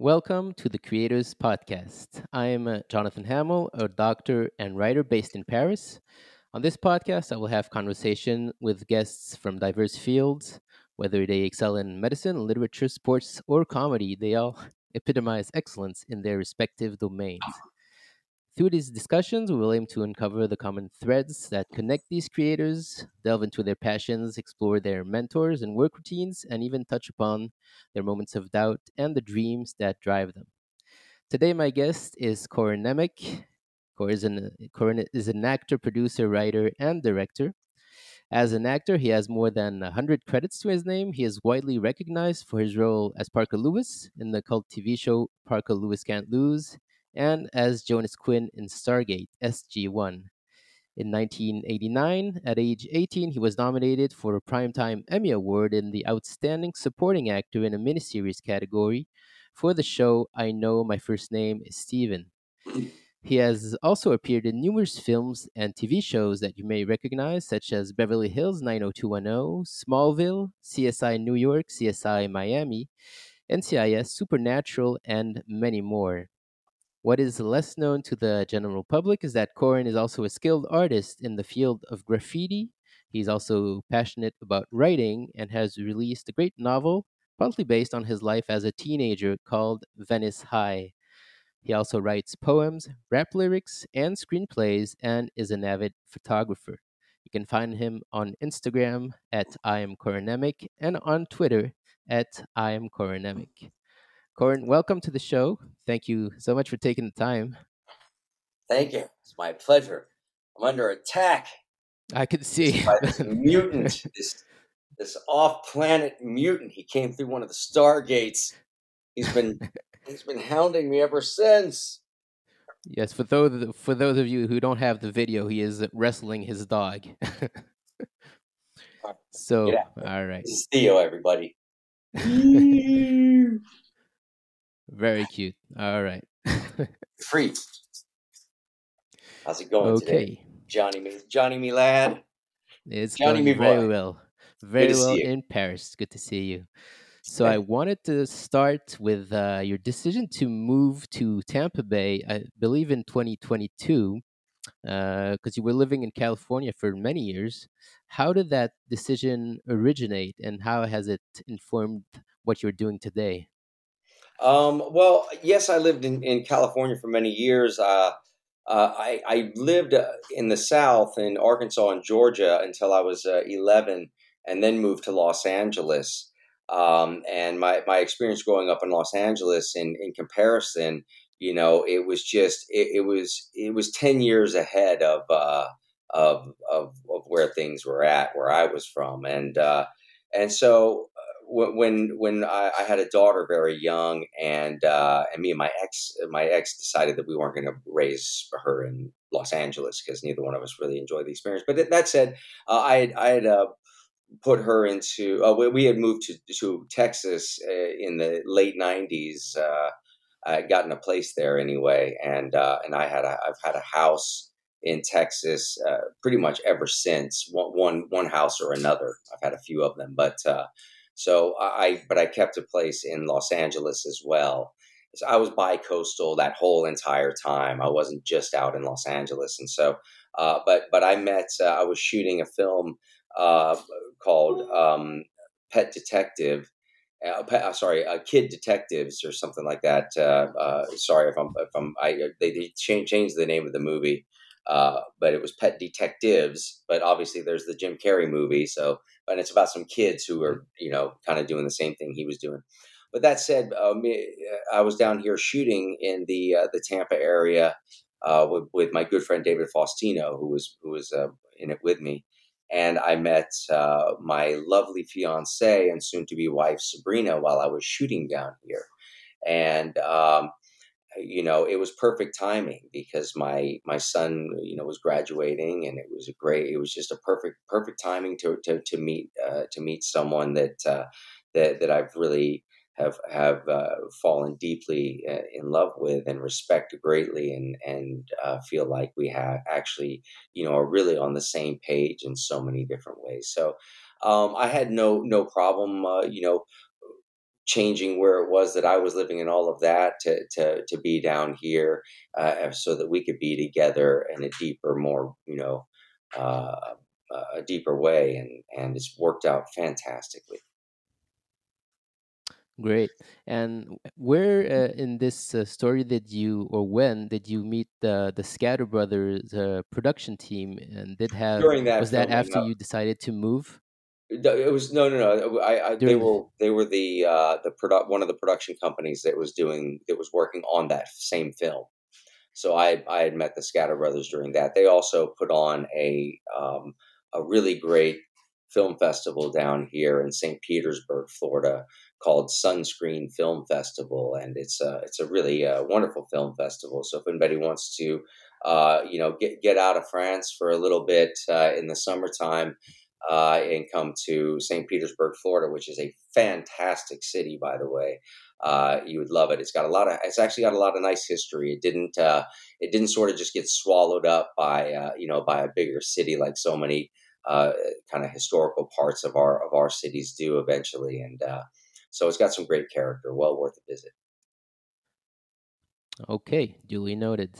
Welcome to the Creators Podcast. I am uh, Jonathan Hamill, a doctor and writer based in Paris. On this podcast, I will have conversation with guests from diverse fields, whether they excel in medicine, literature, sports, or comedy. They all epitomize excellence in their respective domains. Through these discussions, we will aim to uncover the common threads that connect these creators, delve into their passions, explore their mentors and work routines, and even touch upon their moments of doubt and the dreams that drive them. Today, my guest is Corin Nemec. Corin is an, Corin is an actor, producer, writer, and director. As an actor, he has more than 100 credits to his name. He is widely recognized for his role as Parker Lewis in the cult TV show Parker Lewis Can't Lose and as Jonas Quinn in Stargate SG1. In 1989, at age 18, he was nominated for a Primetime Emmy Award in the Outstanding Supporting Actor in a Miniseries category for the show I Know My First Name is Steven. He has also appeared in numerous films and TV shows that you may recognize, such as Beverly Hills 90210, Smallville, CSI New York, CSI Miami, NCIS, Supernatural, and many more. What is less known to the general public is that Corin is also a skilled artist in the field of graffiti. He's also passionate about writing and has released a great novel, partly based on his life as a teenager, called Venice High. He also writes poems, rap lyrics, and screenplays, and is an avid photographer. You can find him on Instagram at I am Corinnemec and on Twitter at I am Corinnemec. Corin, welcome to the show. Thank you so much for taking the time. Thank you. It's my pleasure. I'm under attack. I can see. This mutant, this this off-planet mutant. He came through one of the stargates. He's been he's been hounding me ever since. Yes, for those for those of you who don't have the video, he is wrestling his dog. so, all right. This is Theo, everybody. Very cute. All right. Free. How's it going okay. today? Johnny me Johnny me lad. It's Johnny going me very boy. well. Very well in Paris. Good to see you. So I wanted to start with uh, your decision to move to Tampa Bay, I believe in 2022, because uh, you were living in California for many years. How did that decision originate, and how has it informed what you're doing today? Um, well, yes, I lived in, in California for many years. Uh, uh, I, I, lived uh, in the South in Arkansas and Georgia until I was uh, 11 and then moved to Los Angeles. Um, and my, my experience growing up in Los Angeles in, in comparison, you know, it was just, it, it was, it was 10 years ahead of, uh, of, of, of, where things were at, where I was from. And, uh, and so when when I, I, had a daughter very young, and uh, and me and my ex my ex decided that we weren't going to raise her in Los Angeles because neither one of us really enjoyed the experience. But that said, uh, I had, I had uh, put her into uh, we, we, had moved to to Texas uh, in the late '90s. Uh, I had gotten a place there anyway, and and I had a, I've had a house in Texas pretty much ever since one, one one house or another. I've had a few of them, but so I, but I kept a place in Los Angeles as well. So I was bi-coastal that whole entire time. I wasn't just out in Los Angeles, and so, uh, but but I met. Uh, I was shooting a film uh, called um, Pet Detective. Uh, pet, uh, sorry, uh, Kid Detectives or something like that. sorry if I'm if I'm I they, they changed the name of the movie. Uh, but it was Pet Detectives. But obviously, there's the Jim Carrey movie. So, and it's about some kids who are, you know, kind of doing the same thing he was doing. But that said, uh, I was down here shooting in the uh, the Tampa area uh, with, with, my good friend David Faustino, who was who was uh, in it with me, and I met my lovely fiance and soon to be wife Sabrina while I was shooting down here, and um, you know it was perfect timing because my my son you know was graduating and it was a great it was just a perfect perfect timing to to, to meet uh, to meet someone that uh, that that I've really have have uh, fallen deeply uh, in love with and respect greatly and and uh, feel like we have actually you know are really on the same page in so many different ways. So um, I had no no problem uh, you know changing where it was that I was living and all of that to to to be down here, uh, so that we could be together in a deeper, more you know, uh, a deeper way, and and it's worked out fantastically. Great. And where uh, in this uh, story did you, or when did you meet the the Scatter Brothers uh, production team? And did have During that was that after uh, you decided to move It was no, no, no. I, I they were they were the uh, the produ- one of the production companies that was doing that was working on that same film. So I I had met the Scatter Brothers during that. They also put on a um, a really great film festival down here in St. Petersburg, Florida, called Sunscreen Film Festival, and it's a it's a really uh, wonderful film festival. So if anybody wants to, uh, you know, get get out of France for a little bit uh, in the summertime uh, and come to St. Petersburg, Florida, which is a fantastic city, by the way. Uh, you would love it. It's got a lot of. It's actually got a lot of nice history. It didn't. Uh, it didn't sort of just get swallowed up by uh, you know by a bigger city like so many uh, kind of historical parts of our of our cities do eventually. And uh, so it's got some great character. Well worth a visit. Okay, duly noted.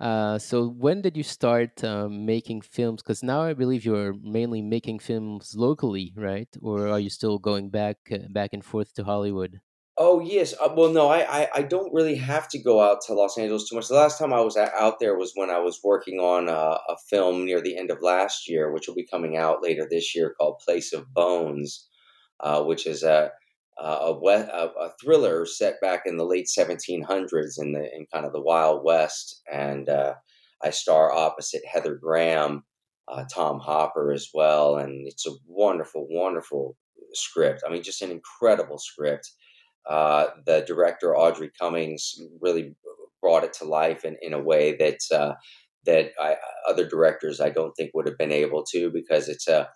Uh, so when did you start um, making films? Because now I believe you're mainly making films locally, right? Or are you still going back uh, back and forth to Hollywood? Oh yes. Uh, well, no, I, I I don't really have to go out to Los Angeles too much. The last time I was out there was when I was working on a, a film near the end of last year, which will be coming out later this year, called Place of Bones, uh, which is a we- a a thriller set back in the late 1700s in the in kind of the Wild West, and uh, I star opposite Heather Graham, uh, Tom Hopper as well, and it's a wonderful, wonderful script. I mean, just an incredible script uh, the director Audrey Cummings really brought it to life in, in a way that uh, that I, other directors I don't think would have been able to because it's a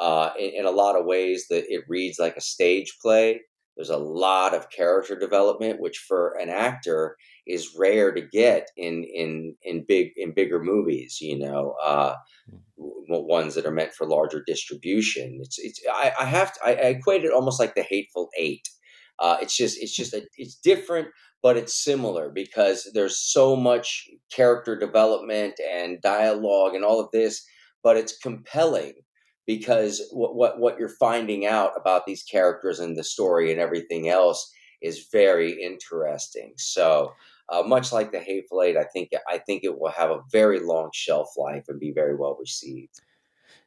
uh, in, in a lot of ways that it reads like a stage play. There's a lot of character development, which for an actor is rare to get in in in big in bigger movies. You know, uh, ones that are meant for larger distribution. It's it's I, I have to I, I equate it almost like the Hateful Eight uh, it's just it's just a, it's different, but it's similar because there's so much character development and dialogue and all of this, but it's compelling because what what what you're finding out about these characters and the story and everything else is very interesting. So. Uh, much like the Hateful Eight, I think I think it will have a very long shelf life and be very well received.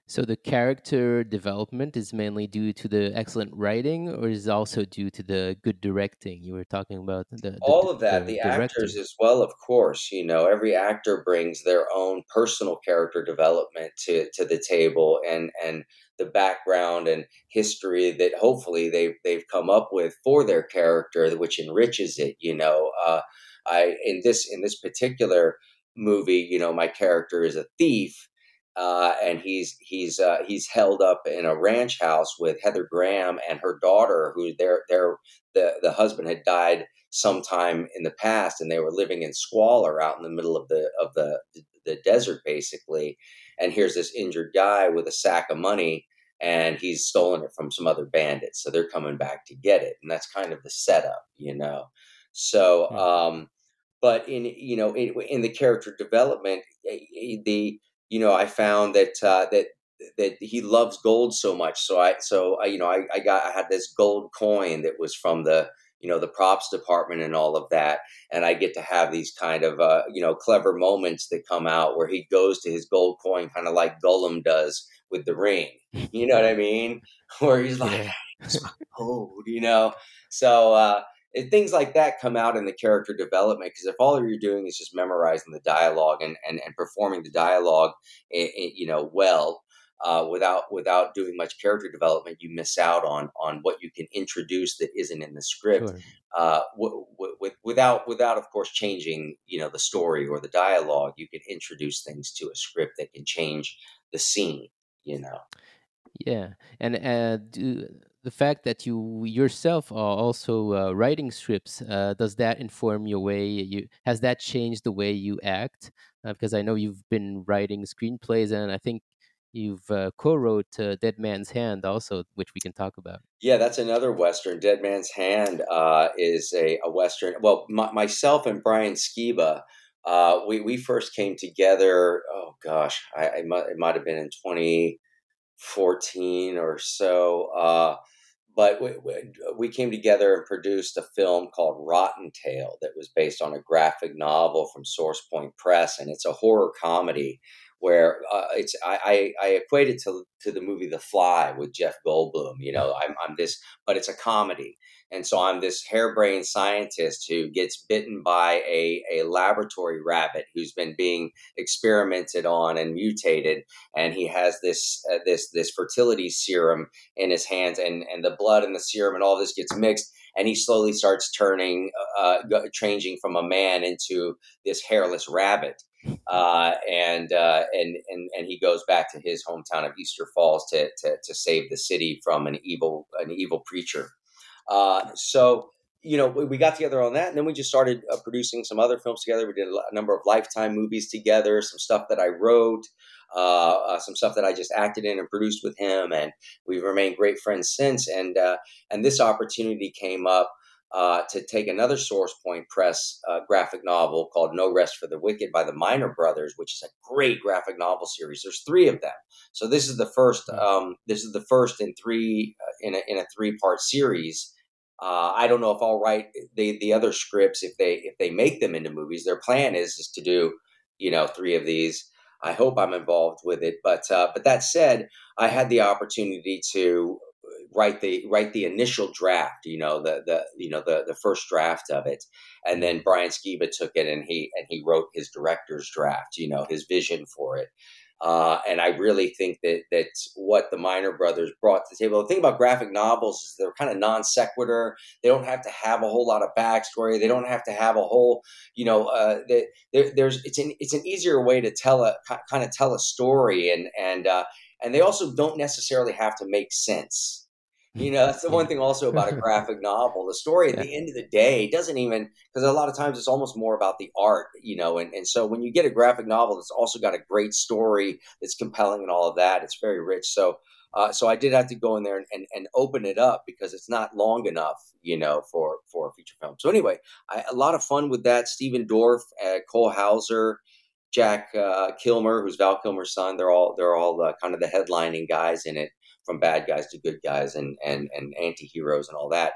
So the character development is mainly due to the excellent writing, or is also due to the good directing? You were talking about the the, all of that the the actors as well of course you know every actor brings their own personal character development to to the table and and the background and history that hopefully they've they've come up with for their character which enriches it you know uh i in this in this particular movie you know my character is a thief uh, and he's he's uh, he's held up in a ranch house with Heather Graham and her daughter, who their their the the husband had died sometime in the past, and they were living in squalor out in the middle of the of the the desert, basically. And here's this injured guy with a sack of money, and he's stolen it from some other bandits, so they're coming back to get it, and that's kind of the setup, you know. So, um, but in you know in, in the character development, eh, eh, the you know I found that uh, that that he loves gold so much. So I so I, you know I, I got I had this gold coin that was from the you know the props department and all of that, and I get to have these kind of uh, you know clever moments that come out where he goes to his gold coin kind of like Gollum does with the ring. You know what I mean? Where he's like, Yeah. "It's my gold," you know. So. uh things like that come out in the character development because if all you're doing is just memorizing the dialogue and, and, and performing the dialogue i i you know well uh, without without doing much character development you miss out on on what you can introduce that isn't in the script Sure. uh, w- w- with, without without of course changing you know the story or the dialogue you can introduce things to a script that can change the scene you know Yeah, and uh, do, the fact that you yourself are also uh, writing scripts, uh, does that inform your way you has that changed the way you act? Uh, because I know you've been writing screenplays, and I think you've uh, co-wrote uh, Dead Man's Hand, also, which we can talk about. Yeah, that's another western. Dead Man's Hand uh, is a, a western. Well, myself and Brian Skiba, we we first came together. Oh gosh, I, I might, it might have been in 2014 or so. But we, we, came together and produced a film called Rotten Tail that was based on a graphic novel from Source Point Press, and it's a horror comedy where uh, it's I, I, I equate it to to the movie The Fly with Jeff Goldblum. You know, I'm, I'm this, but it's a comedy, and so I'm this harebrained scientist who gets bitten by a, a laboratory rabbit who's been being experimented on and mutated. And he has this uh, this this fertility serum in his hands, and, and the blood and the serum and all this gets mixed. And he slowly starts turning, uh, changing from a man into this hairless rabbit. Uh, and, uh, and and and he goes back to his hometown of Easter Falls to, to, to save the city from an evil an evil preacher. Uh, so you know we, got together on that, and then we just started uh, producing some other films together. We did a, number of Lifetime movies together, some stuff that I wrote. Uh, uh, some stuff that I just acted in and produced with him, and we've remained great friends since. And uh, and this opportunity came up uh, to take another Source Point Press uh, graphic novel called No Rest for the Wicked by the Minor Brothers, which is a great graphic novel series. There's three of them, so this is the first. Um, this is the first in three uh, in a in a three part series. Uh, I don't know if I'll write the the other scripts if they if they make them into movies. Their plan is is to do you know three of these. I hope I'm involved with it, but uh, but that said, I had the opportunity to write the write the initial draft you know the the you know the the first draft of it and then brian skiba took it and he and he wrote his director's draft you know his vision for it uh, and I really think that that's what the Minor Brothers brought to the table. The thing about graphic novels is they're kind of non sequitur. They don't have to have a whole lot of backstory. They don't have to have a whole, you know, uh, they, there's it's an it's an easier way to tell a kind of tell a story, and and uh, and they also don't necessarily have to make sense you know, that's the one thing also about a graphic novel. The story at yeah. the end of the day doesn't even because a lot of times it's almost more about the art, you know, and, and so when you get a graphic novel that's also got a great story that's compelling and all of that, it's very rich. So uh, so I did have to go in there and, and, and, open it up because it's not long enough, you know, for for a feature film. So anyway, I, a lot of fun with that. Stephen Dorff, uh, Cole Hauser, Jack uh, Kilmer, who's Val Kilmer's son. They're all they're all uh, kind of the headlining guys in it from bad guys to good guys and and and anti-heroes and all that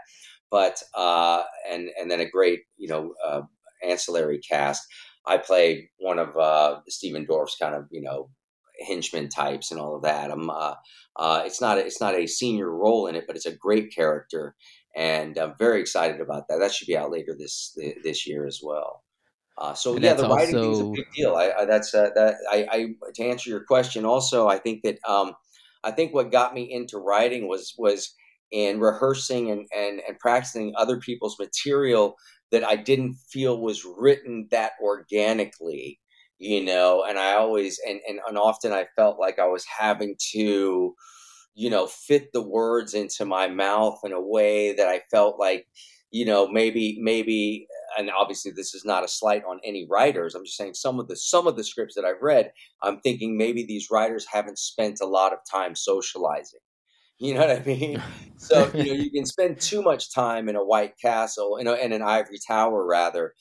but uh and and then a great you know uh, ancillary cast i play one of uh stephen dorff's kind of you know henchman types and all of that i'm uh, uh it's not a, it's not a senior role in it but it's a great character and i'm very excited about that that should be out later this this year as well uh, so and yeah, the writing also... is a big deal. I, I that's uh, that I, I, to answer your question. Also, I think that um, I think what got me into writing was was in rehearsing and, and, and practicing other people's material that I didn't feel was written that organically, you know, and I always and, and, and often I felt like I was having to, you know, fit the words into my mouth in a way that I felt like, you know, maybe maybe and obviously this is not a slight on any writers. I'm just saying some of the some of the scripts that I've read, I'm thinking maybe these writers haven't spent a lot of time socializing. You know what I mean? So you know you can spend too much time in a White Castle, you know, in an ivory tower rather.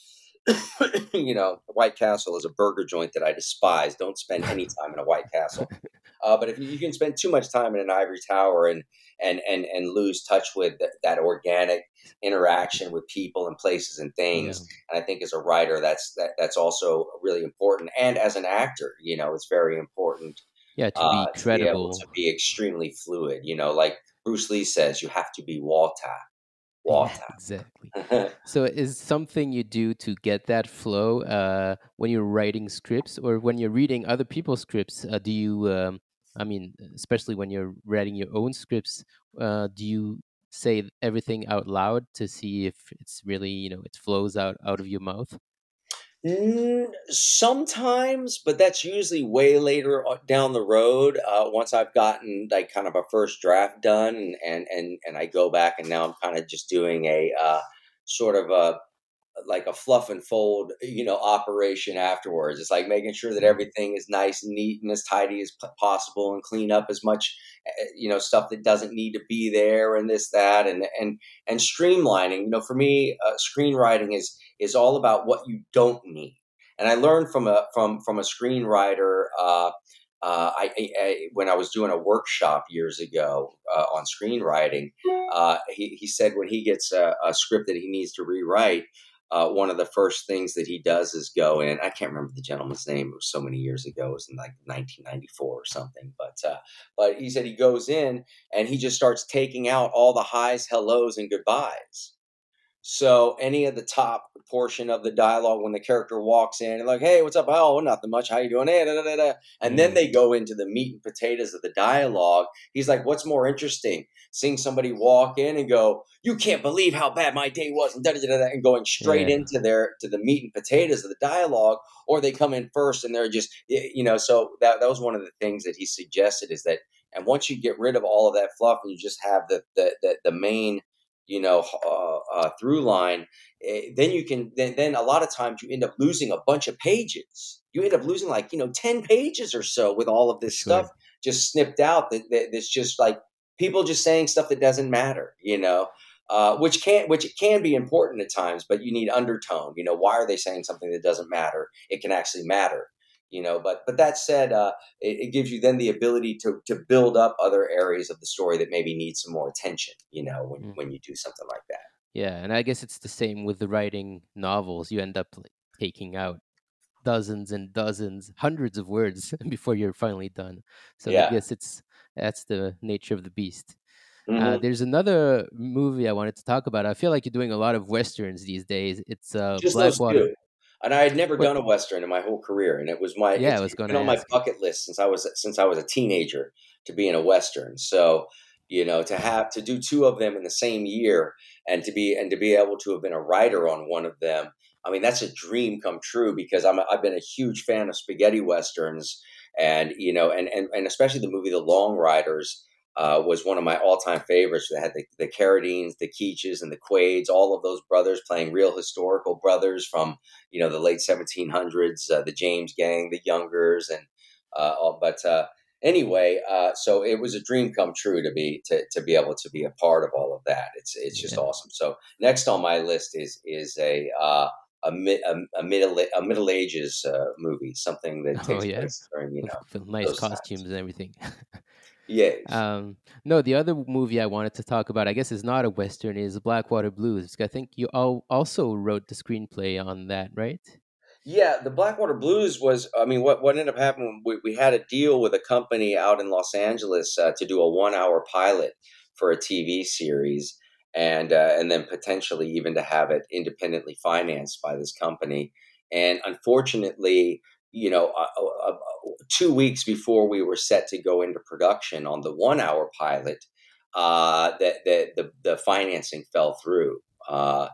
you know, White Castle is a burger joint that I despise. Don't spend any time in a White Castle. Uh, but if you, you, can spend too much time in an ivory tower and and and and lose touch with th- that organic interaction with people and places and things, yeah. and I think as a writer, that's that, that's also really important. And as an actor, you know, it's very important. Yeah, to be uh, credible, to be, to be extremely fluid. You know, like Bruce Lee says, you have to be Walter. Walter. Yeah, exactly. so, is something you do to get that flow uh, when you're writing scripts, or when you're reading other people's scripts? Uh, do you um, I mean, especially when you're writing your own scripts, uh, do you say everything out loud to see if it's really, you know, it flows out out of your mouth? Mm, sometimes, but that's usually way later down the road. Uh, once I've gotten like kind of a first draft done, and and and, I go back, and now I'm kind of just doing a uh, sort of a like a fluff and fold you know operation afterwards. It's like making sure that mm-hmm. everything is nice and neat and as tidy as possible and clean up as much eh, you know stuff that doesn't need to be there and this that and and and streamlining. You know for me uh, screenwriting is is all about what you don't need. And i learned from a from from a screenwriter uh, uh, I, I, when I was doing a workshop years ago uh, on screenwriting, uh, he, he said when he gets a, a, script that he needs to rewrite, uh, one of the first things that he does is go in. I can't remember the gentleman's name. It was so many years ago. It was in like 1994 or something. But uh, but he said he goes in and he just starts taking out all the highs, hellos, and goodbyes so any of the top portion of the dialogue when the character walks in and like, hey, what's up? Oh, nothing much. How you doing? Hey, da, da, da. And mm. then they go into the meat and potatoes of the dialogue. He's like, what's more interesting? Seeing somebody walk in and go, you can't believe how bad my day was, and, da, da, da, and going straight yeah. into their to the meat and potatoes of the dialogue, or they come in first and they're just, you know. So that that was one of the things that he suggested is that, and once you get rid of all of that fluff and you just have the the the, the main you know uh, uh, through line eh, then you can then, then a lot of times you end up losing a bunch of pages. You end up losing like you know 10 pages or so with all of this sure. stuff just snipped out that, that that's just like people just saying stuff that doesn't matter you know uh, which can which it can be important at times but you need undertone you know why are they saying something that doesn't matter? It can actually matter you know but but that said uh, it, it, gives you then the ability to to build up other areas of the story that maybe need some more attention you know when, mm. when you do something like that yeah and i guess it's the same with the writing novels you end up like, taking out dozens and dozens hundreds of words before you're finally done so yeah. i guess it's that's the nature of the beast uh, mm-hmm. uh, there's another movie I wanted to talk about. I feel like you're doing a lot of westerns these days. It's uh, Blackwater and I had never done a western in my whole career, and it was my yeah, it was going on my bucket list since I was since I was a teenager to be in a western. So you know to have to do two of them in the same year and to be and to be able to have been a writer on one of them i mean that's a dream come true because i'm a, i've been a huge fan of spaghetti westerns and you know and and, and especially the movie the long riders uh, was one of my all-time favorites. They had the, the Carradines, the Keaches, and the Quaids, all of those brothers playing real historical brothers from you know the late 1700s, uh, the James Gang, the Youngers, and uh, all, but uh, anyway, uh, so it was a dream come true to be to, to be able to be a part of all of that. It's it's just yeah. awesome. So next on my list is is a uh, a, mid, a, a, middle a Middle Ages uh, movie, something that takes oh, place during you know nice costumes times. and everything. Yes. Um, no, the other movie I wanted to talk about, I guess, is not a western, is Blackwater Blues. I think you all also wrote the screenplay on that, right? Yeah, the Blackwater Blues was. I mean, what what ended up happening? We, we had a deal with a company out in Los Angeles uh, to do a one hour pilot for a TV series, and uh, and then potentially even to have it independently financed by this company. And unfortunately, you know, uh, uh, uh, two weeks before we were set to go into production on the one hour pilot, uh, that, that the, the financing fell through. Uh,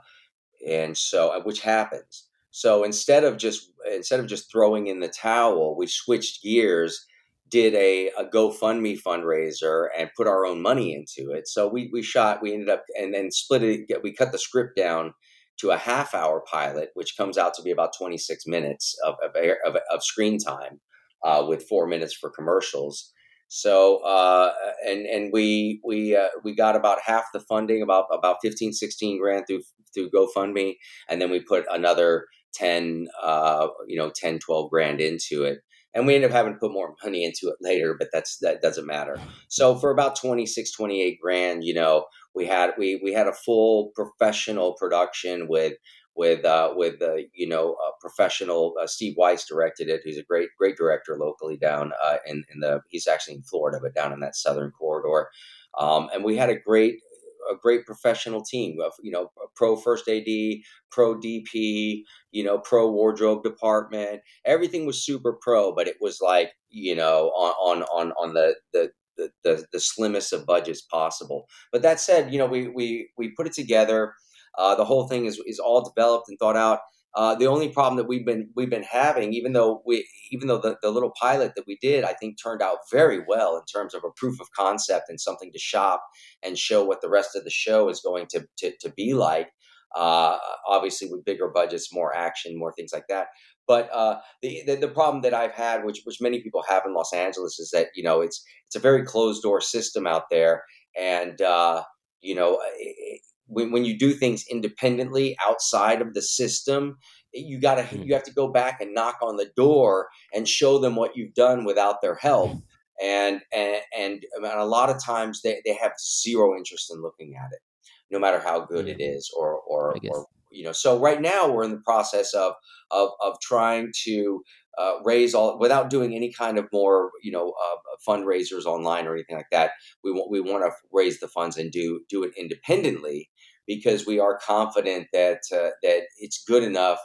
and so, uh, which happens. So instead of just instead of just throwing in the towel, we switched gears, did a, a GoFundMe fundraiser, and put our own money into it. So we we shot, we ended up and then split it. We cut the script down to a half hour pilot, which comes out to be about 26 minutes of, of, of, of screen time uh, with four minutes for commercials. So uh, and and we we uh, we got about half the funding, about about 15, 16 grand through through GoFundMe, and then we put another 10, uh, you know, 10, 12 grand into it. And we ended up having to put more money into it later, but that's that doesn't matter. So for about 26, 28 grand, you know, we had we we had a full professional production with with uh, with uh, you know a professional uh, Steve Weiss directed it. He's a great great director locally down uh, in in the he's actually in Florida, but down in that southern corridor. Um, and we had a great a great professional team of you know pro first AD, pro DP, you know pro wardrobe department. Everything was super pro, but it was like you know on on on on the the the, the, the slimmest of budgets possible. But that said, you know, we we we put it together. Uh, the whole thing is is all developed and thought out. Uh, the only problem that we've been we've been having, even though we even though the, the little pilot that we did, I think turned out very well in terms of a proof of concept and something to shop and show what the rest of the show is going to to, to be like. Uh, obviously, with bigger budgets, more action, more things like that. But uh, the, the, the problem that I've had, which which many people have in Los Angeles, is that you know it's it's a very closed door system out there, and uh, you know it, when when you do things independently outside of the system, you got to mm. you have to go back and knock on the door and show them what you've done without their help. And, and and and a lot of times they, they have zero interest in looking at it, no matter how good it is or or, or you know. So right now we're in the process of of of trying to uh, raise all without doing any kind of more you know uh, fundraisers online or anything like that. We want we want to raise the funds and do do it independently because we are confident that uh, that it's good enough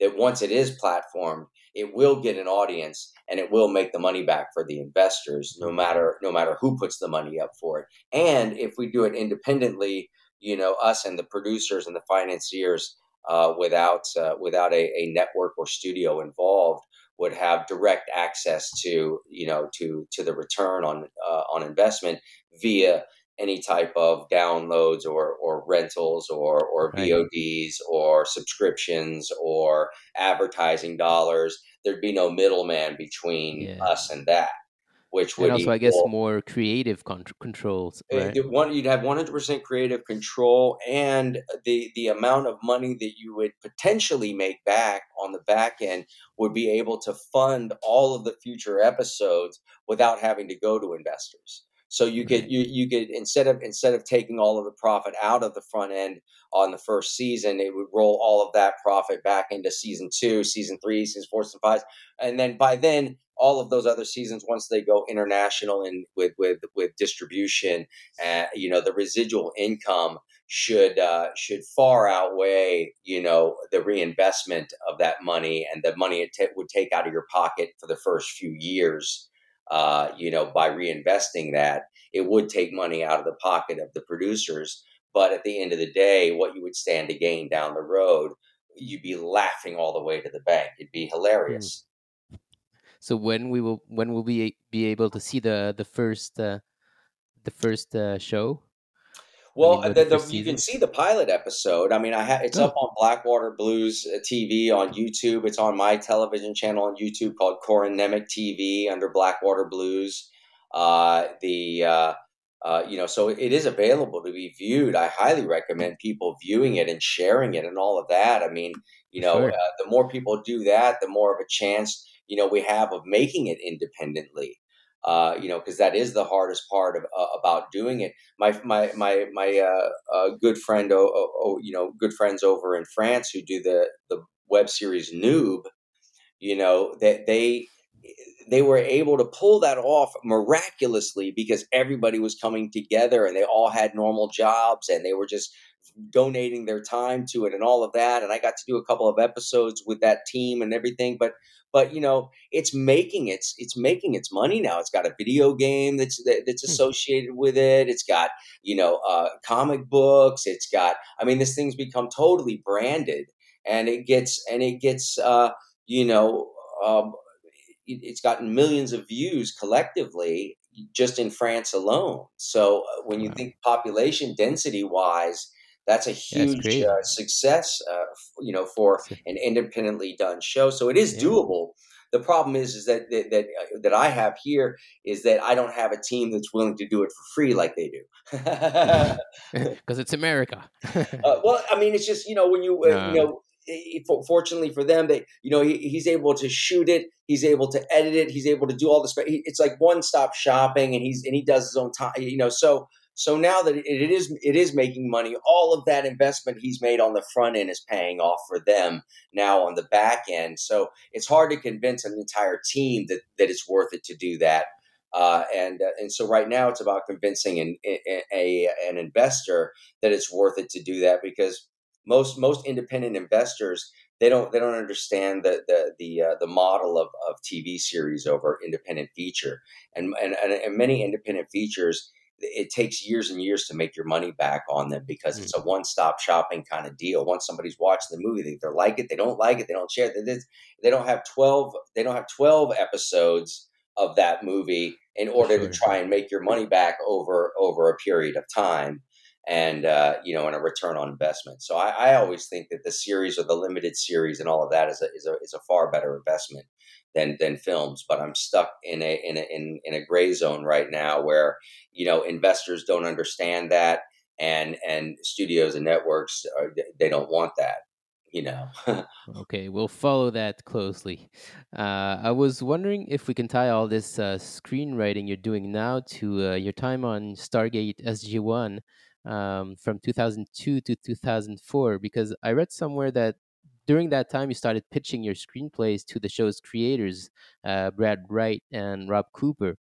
that once it is platformed, it will get an audience and it will make the money back for the investors, no matter no matter who puts the money up for it. And if we do it independently, you know, us and the producers and the financiers, uh, without uh, without a, a network or studio involved, would have direct access to you know to to the return on uh, on investment via any type of downloads or, or rentals or, or right. VODs or subscriptions or advertising dollars. There'd be no middleman between yeah. us and that. Which would and also, equal, I guess, more creative con- controls. Right? One, you'd have 100% creative control, and the the amount of money that you would potentially make back on the back end would be able to fund all of the future episodes without having to go to investors. So you could you you get instead of instead of taking all of the profit out of the front end on the first season, it would roll all of that profit back into season two, season three, season four, season five, and then by then all of those other seasons once they go international and with with with distribution, uh, you know the residual income should uh, should far outweigh you know the reinvestment of that money and the money it t- would take out of your pocket for the first few years uh, you know, by reinvesting that, it would take money out of the pocket of the producers. But at the end of the day, what you would stand to gain down the road, you'd be laughing all the way to the bank. It'd be hmm. hilarious. So when we will when will we be able to see the the first uh, the first uh, show? Well, the, the, you can see the pilot episode. I mean, I ha- it's oh. up on Blackwater Blues uh, TV on YouTube. It's on my television channel on YouTube called Corin Nemec TV under Blackwater Blues. Uh, the uh, uh, you know, so it is available to be viewed. I highly recommend people viewing it and sharing it and all of that. I mean, you know, sure. Uh, the more people do that, the more of a chance you know we have of making it independently uh, you know, because that is the hardest part of, uh, about doing it. My my my my uh, uh good friend, oh, oh, oh, you know, good friends over in France who do the the web series Noob, you know, that they they were able to pull that off miraculously because everybody was coming together and they all had normal jobs and they were just donating their time to it and all of that and i got to do a couple of episodes with that team and everything but but you know it's making its it's making its money now it's got a video game that's that's hmm. associated with it it's got you know uh, comic books it's got i mean this thing's become totally branded and it gets and it gets uh, you know um, it, it's gotten millions of views collectively just in France alone. So uh, when you think population density wise, that's a huge yeah, uh, success, uh, you know, for an independently done show. So it is yeah. doable. The problem is, is that that that, uh, that, I have here is that I don't have a team that's willing to do it for free like they do. Because it's America. uh, well, I mean, it's just you know when you uh, you know fortunately for them they you know he, he's able to shoot it he's able to edit it he's able to do all this it's like one stop shopping and he's and he does his own time you know so so now that it is it is making money, all of that investment he's made on the front end is paying off for them now on the back end. So it's hard to convince an entire team that that it's worth it to do that. Uh, and uh, and so right now it's about convincing an a, a, an investor that it's worth it to do that because most most independent investors they don't they don't understand the the the uh, the model of, of TV series over independent feature and, and and many independent features it takes years and years to make your money back on them because it's a mm. one-stop shopping kind of deal. Once somebody's watched the movie, they either like it, they don't like it, they don't share it. They, they don't have twelve. They don't have twelve episodes of that movie in order sure. to try and make your money back over over a period of time. and uh, you know, and a return on investment. So I, I, always think that the series or the limited series and all of that is a is a, is a far better investment than than films. But I'm stuck in a in a in, in a gray zone right now where you know investors don't understand that, and and studios and networks are, they don't want that you know. okay, we'll follow that closely. Uh, I was wondering if we can tie all this uh, screenwriting you're doing now to uh, your time on Stargate SG One um, from 2002 to 2004, because I read somewhere that during that time you started pitching your screenplays to the show's creators, uh, Brad Wright and Rob Cooper.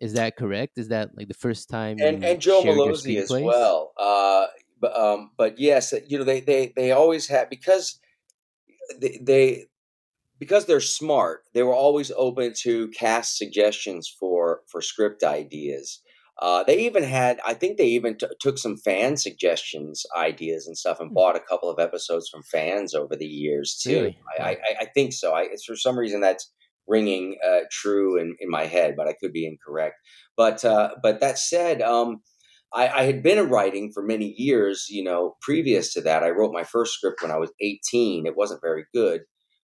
Is that correct? Is that like the first time? And and Joe Mallozzi as well. Uh, but um, but yes, you know they they they always have because they, they because they're smart. They were always open to cast suggestions for for script ideas. Uh, they even had, I think they even t- took some fan suggestions, ideas, and stuff, and hmm. bought a couple of episodes from fans over the years too. Really? I, I, I, think so. I, it's for some reason that's ringing uh, true in, in my head, but I could be incorrect. But uh, but that said, um, I, I, had been writing for many years. You know, previous to that, I wrote my first script when I was 18. It wasn't very good,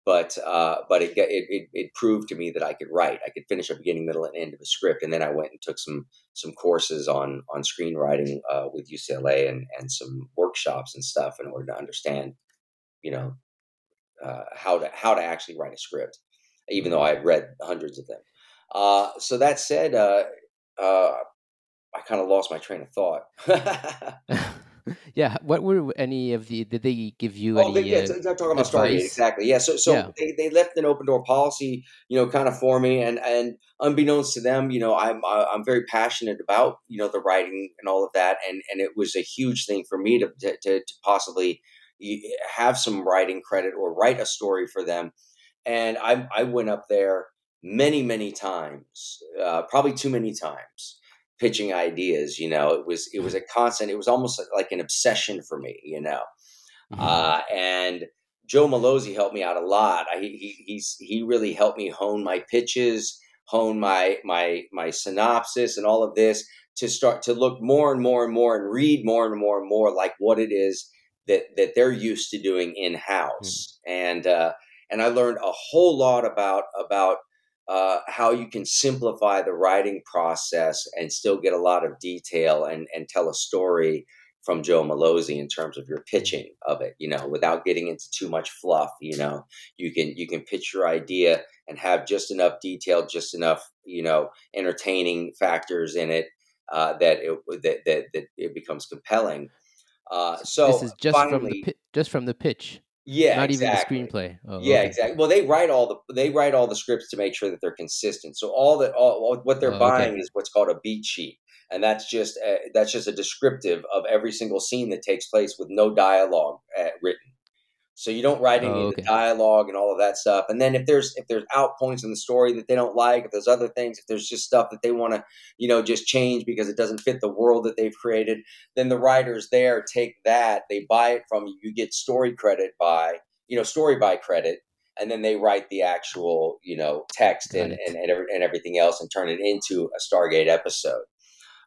but uh, but it, it, it it proved to me that I could write. I could finish a beginning, middle, and end of a script. And then I went and took some some courses on on screenwriting uh, with UCLA and and some workshops and stuff in order to understand, you know, uh, how to how to actually write a script. Even though I had read hundreds of them. Uh, so that said, uh, uh, I kind of lost my train of thought. yeah. What were any of the? Did they give you oh, any? They, yeah, uh, talking about Stargate exactly. Yeah. So so yeah. They, they left an open door policy, you know, kind of for me, and and unbeknownst to them, you know, I'm I'm very passionate about you know the writing and all of that, and and it was a huge thing for me to to, to possibly have some writing credit or write a story for them, and I I went up there many many times, uh, probably too many times pitching ideas. You know, it was it was a constant. It was almost like an obsession for me. You know, mm-hmm. uh, and Joe Mallozzi helped me out a lot. I, he he's he really helped me hone my pitches, hone my my my synopsis, and all of this to start to look more and more and more and read more and more and more like what it is that that they're used to doing in house. Mm-hmm. And uh, and I learned a whole lot about about uh, how you can simplify the writing process and still get a lot of detail and, and tell a story from Joe Mallozzi in terms of your pitching of it, you know, without getting into too much fluff, you know, you can you can pitch your idea and have just enough detail, just enough, you know, entertaining factors in it uh, that it that, that that it becomes compelling. Uh, so this is just finally, from the just from the pitch. Yeah, not exactly. even the screenplay. Oh, yeah, okay. exactly. Well, they write all the they write all the scripts to make sure that they're consistent. So all that all what they're oh, buying okay. is what's called a beat sheet, and that's just a, that's just a descriptive of every single scene that takes place with no dialogue uh, written. So you don't write any oh, okay. of the dialogue and all of that stuff. And then if there's if there's out points in the story that they don't like, if there's other things, if there's just stuff that they want to, you know, just change because it doesn't fit the world that they've created, then the writers there take that, they buy it from you, you get story credit by, you know, story by credit, and then they write the actual, you know, text and, and, and, and everything else and turn it into a Stargate episode.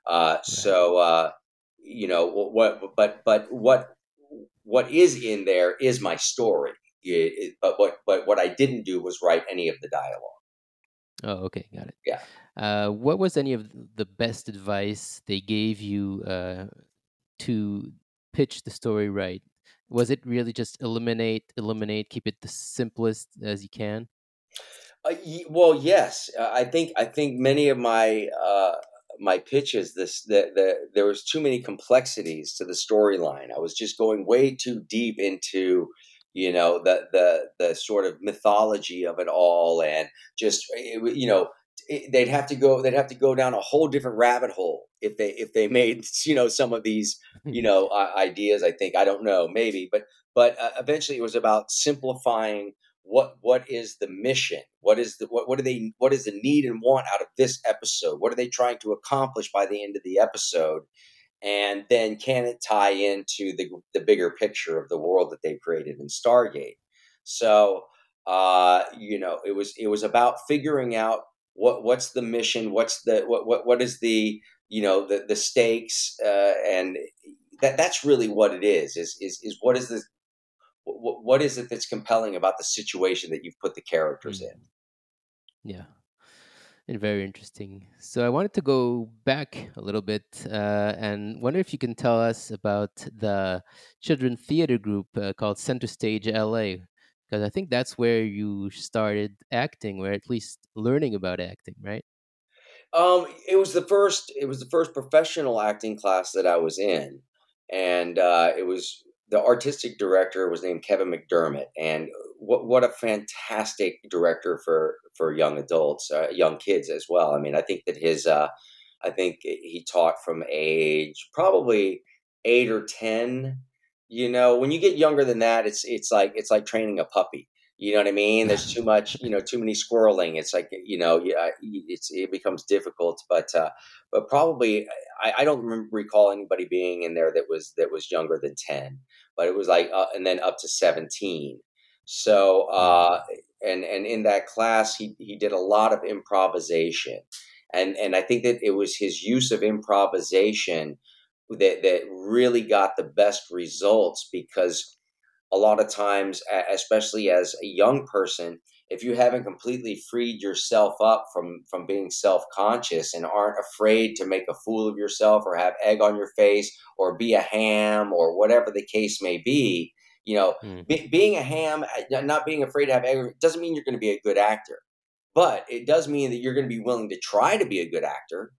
Uh. So, uh, you know, what, but, but what, what is in there is my story. It, it, but what but what I didn't do was write any of the dialogue. Oh, okay, got it. Yeah. Uh, what was any of the best advice they gave you uh, to pitch the story right? Was it really just eliminate, eliminate, keep it the simplest as you can? Uh, well, yes. Uh, I think I think many of my uh, my pitches this the, the there was too many complexities to the storyline. I was just going way too deep into you know the the the sort of mythology of it all and just eh, you know they'd have to go they'd have to go down a whole different rabbit hole if they if they made you know some of these you know ideas i think. I don't know maybe but but uh, eventually it was about simplifying what what is the mission what is the what, what do they what is the need and want out of this episode what are they trying to accomplish by the end of the episode and then can it tie into the the bigger picture of the world that they created in stargate so uh you know it was it was about figuring out what what's the mission what's the what what, what is the you know the the stakes uh, and that that's really what it is. Is is is what is this? What, what is it that's compelling about the situation that you've put the characters in? Yeah, and very interesting. So I wanted to go back a little bit uh, and wonder if you can tell us about the children theater group uh, called Center Stage LA, because I think that's where you started acting, or at least learning about acting, right? Um, it was the first. It was the first professional acting class that I was in, and uh, it was the artistic director was named Kevin McDermott, and what what a fantastic director for for young adults, uh, young kids as well. I mean, I think that his, uh, I think he taught from age probably eight or ten. You know, when you get younger than that, it's it's like it's like training a puppy. You know what I mean? There's too much, you know, too many squirreling. It's like, you know, yeah, it's it becomes difficult. But uh, but probably, I, I don't remember, recall anybody being in there that was that was younger than ten. But it was like, uh, and then up to seventeen. So uh, and and in that class, he he did a lot of improvisation, and and I think that it was his use of improvisation that that really got the best results because a lot of times, especially as a young person, if you haven't completely freed yourself up from from being self-conscious and aren't afraid to make a fool of yourself or have egg on your face or be a ham or whatever the case may be you know mm. be, being a ham uh, not being afraid to have egg doesn't mean you're going to be a good actor but it does mean that you're going to be willing to try to be a good actor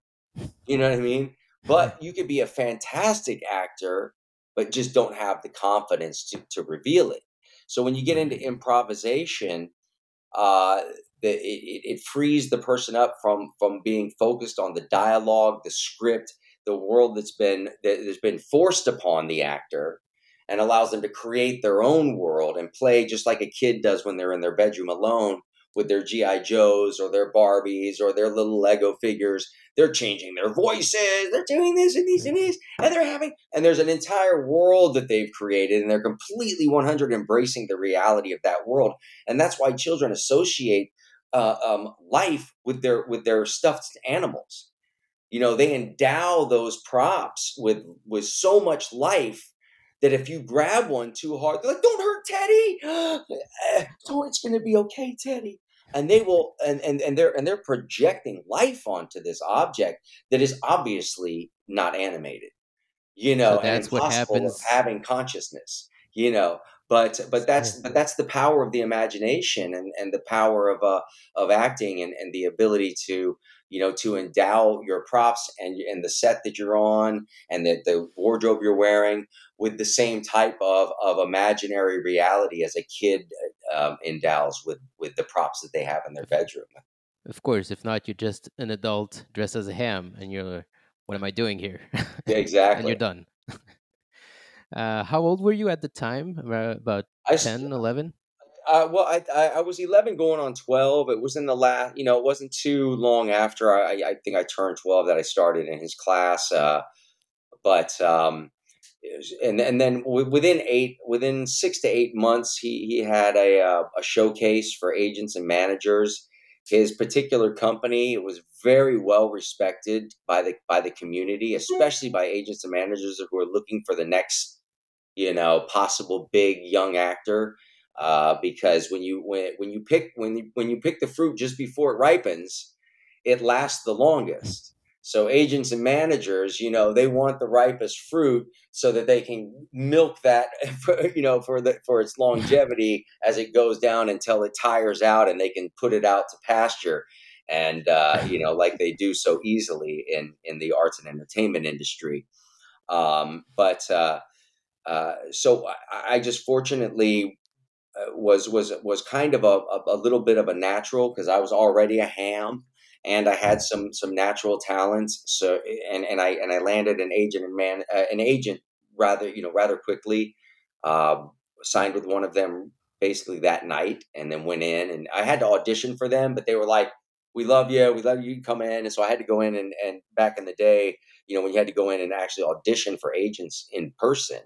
you know what i mean but you could be a fantastic actor but just don't have the confidence to, to reveal it. So when you get into improvisation, uh, the, it, it frees the person up from from being focused on the dialogue, the script, the world that's been that has been forced upon the actor, and allows them to create their own world and play just like a kid does when they're in their bedroom alone with their GI Joes or their Barbies or their little Lego figures. They're changing their voices. They're doing this and these and this, and they're having and there's an entire world that they've created, and they're completely 100 embracing the reality of that world, and that's why children associate uh, um, life with their with their stuffed animals. You know, they endow those props with with so much life that if you grab one too hard, they're like, "Don't hurt Teddy. so it's going to be okay, Teddy." And they will, and and and they're and they're projecting life onto this object that is obviously not animated. You know, so that's what happens. having consciousness. You know, but but that's but that's the power of the imagination and, and the power of uh of acting and, and the ability to you know, to endow your props and and the set that you're on and the, the wardrobe you're wearing with the same type of, of imaginary reality as a kid um, endows with with the props that they have in their bedroom. Of course, if not, you're just an adult dressed as a ham, and you're, what am I doing here? Yeah, exactly. and you're done. Uh, how old were you at the time? About I, 10, 11? Uh, well, I, I, I was eleven, going on twelve. It was in the last, you know, it wasn't too long after I, I think I turned twelve that I started in his class. Uh, but um, and and then within eight, within six to eight months, he he had a uh, a showcase for agents and managers. His particular company was very well respected by the by the community, especially by agents and managers who are looking for the next, you know, possible big young actor uh, because when you when when you pick when you, when you pick the fruit just before it ripens, it lasts the longest. So agents and managers, you know, they want the ripest fruit so that they can milk that, for, you know, for the for its longevity as it goes down until it tires out, and they can put it out to pasture, and uh, you know, like they do so easily in in the arts and entertainment industry. Um, but uh, uh, so I, I just fortunately was was was kind of a, a, little bit of a natural because I was already a ham and I had some some natural talents. So and and I and I landed an agent and man uh, an agent rather you know rather quickly. Uh, signed with one of them basically that night and then went in and I had to audition for them, but they were like, "We love you, we love you, come in." And so I had to go in and and back in the day, you know, when you had to go in and actually audition for agents in person.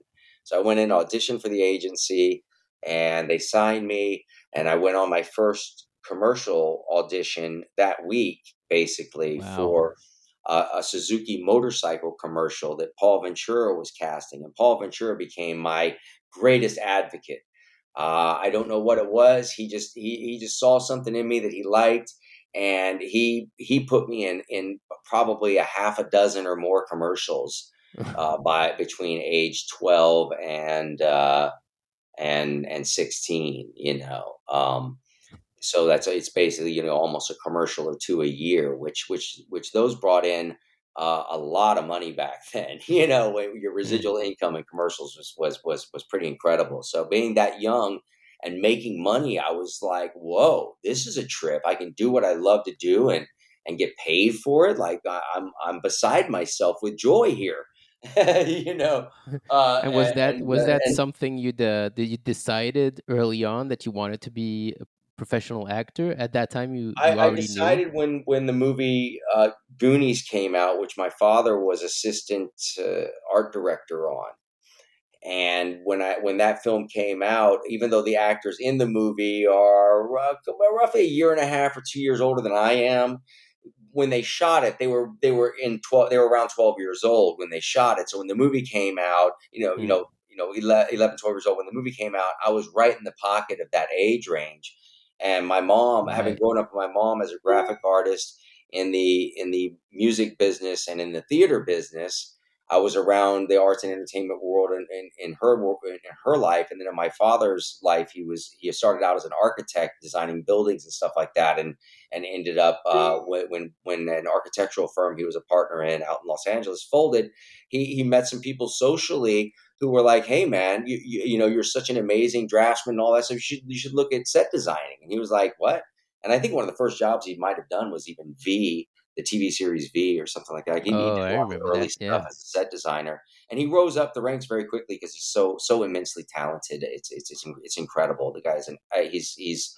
So I went in auditioned for the agency and they signed me and I went on my first commercial audition that week basically wow. for uh, a Suzuki motorcycle commercial that Paul Ventura was casting, and Paul Ventura became my greatest advocate. Uh, I don't know what it was. He just he he just saw something in me that he liked, and he he put me in in probably a half a dozen or more commercials uh, by between age twelve and uh, and and sixteen. You know, um, so that's it's basically you know almost a commercial or two a year, which which which those brought in uh, a lot of money back then. You know, your mm. residual income in commercials was was was was pretty incredible. So being that young and making money, I was like, whoa, this is a trip. I can do what I love to do and and get paid for it. Like I, am I'm beside myself with joy here. you know, uh, and was and, that was uh, that and, something you uh, did you decided early on that you wanted to be a professional actor at that time? You, you I, I, decided knew? when when the movie uh, Goonies came out, which my father was assistant uh, art director on, and when I when that film came out, even though the actors in the movie are roughly a year and a half or two years older than I am, when they shot it, they were they were in twelve. They were around twelve years old when they shot it. So when the movie came out, you know, mm. you know, you know, 11, 12 years old when the movie came out, I was right in the pocket of that age range. And my mom, right. having grown up with my mom as a graphic artist in the in the music business and in the theater business, I was around the arts and entertainment world in, in, in her in her life, and then in my father's life, he was he started out as an architect, designing buildings and stuff like that, and and ended up uh, when, when when an architectural firm he was a partner in out in Los Angeles folded. He he met some people socially who were like, "Hey, man, you you, you know you're such an amazing draftsman and all that stuff. You should you should look at set designing." And he was like, "What?" And I think one of the first jobs he might have done was even V the TV series V or something like that. He, oh, did a lot of early that, stuff yeah. as a set designer, and he rose up the ranks very quickly because he's so so immensely talented. It's it's it's, it's incredible. The guy's an he's he's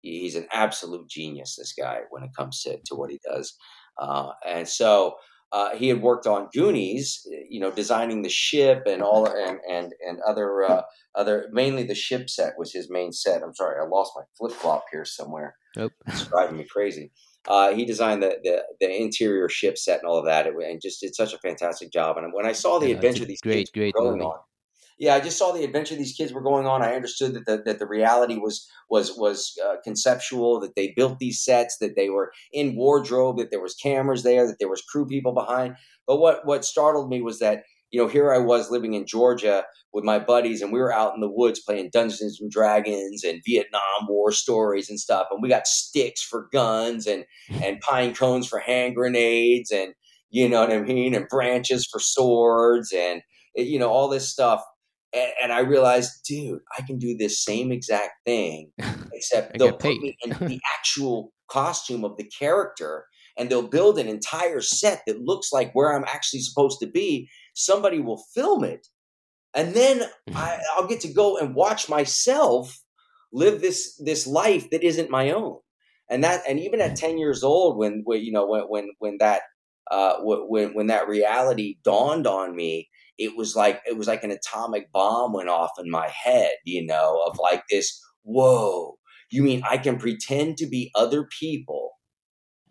he's an absolute genius. This guy when it comes to to what he does, uh, and so. Uh, he had worked on Goonies, you know, designing the ship and all, and and and other uh, other. Mainly, the ship set was his main set. I'm sorry, I lost my flip flop here somewhere. Nope. It's driving me crazy. Uh, he designed the, the, the interior ship set and all of that, it, and just did such a fantastic job. And when I saw the yeah, adventure these great, kids great going movie. on, yeah, I just saw the adventure these kids were going on. I understood that the, that the reality was was was uh, conceptual. That they built these sets, that they were in wardrobe, that there was cameras there, that there was crew people behind. But what what startled me was that you know, here I was living in Georgia with my buddies, and we were out in the woods playing Dungeons and Dragons and Vietnam War stories and stuff. And we got sticks for guns and and pine cones for hand grenades, and you know what I mean, and branches for swords, and you know all this stuff. And, and I realized, dude, I can do this same exact thing, except they'll put me in the actual costume of the character and they'll build an entire set that looks like where I'm actually supposed to be somebody will film it and then mm-hmm. I, i'll get to go and watch myself live this this life that isn't my own. And that and even at 10 years old when, when you know when when when that uh when when that reality dawned on me it was like it was like an atomic bomb went off in my head you know of like this whoa you mean i can pretend to be other people?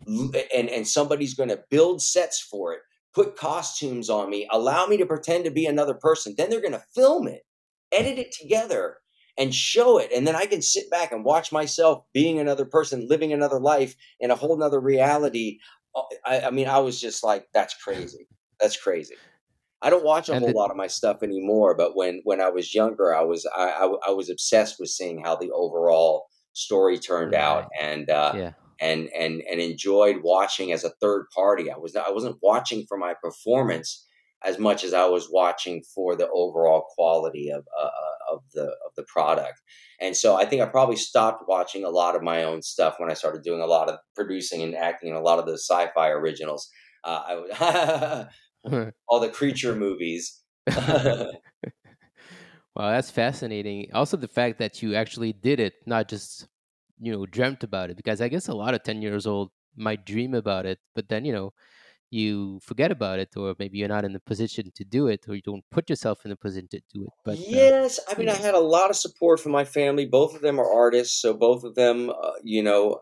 And and somebody's going to build sets for it put costumes on me, allow me to pretend to be another person. Then they're going to film it, edit it together, and show it. And then I can sit back and watch myself being another person, living another life in a whole nother reality. Uh, I, I mean, I was just like, that's crazy. That's crazy. I don't watch a and whole lot of my stuff anymore, but when when I was younger, I was I, I, I was obsessed with seeing how the overall story turned right. out, and uh, yeah and and and enjoyed watching as a third party. I was I wasn't watching for my performance as much as I was watching for the overall quality of uh, uh, of the of the product. And so I think I probably stopped watching a lot of my own stuff when I started doing a lot of producing and acting in a lot of the sci-fi originals. Uh, I would all the creature movies. Wow, that's fascinating. Also, the fact that you actually did it, not just you know dreamt about it because i guess a lot of 10 years old might dream about it but then you know you forget about it or maybe you're not in the position to do it or you don't put yourself in the position to do it but yes uh, i mean i had a lot of support from my family both of them are artists so both of them uh, you know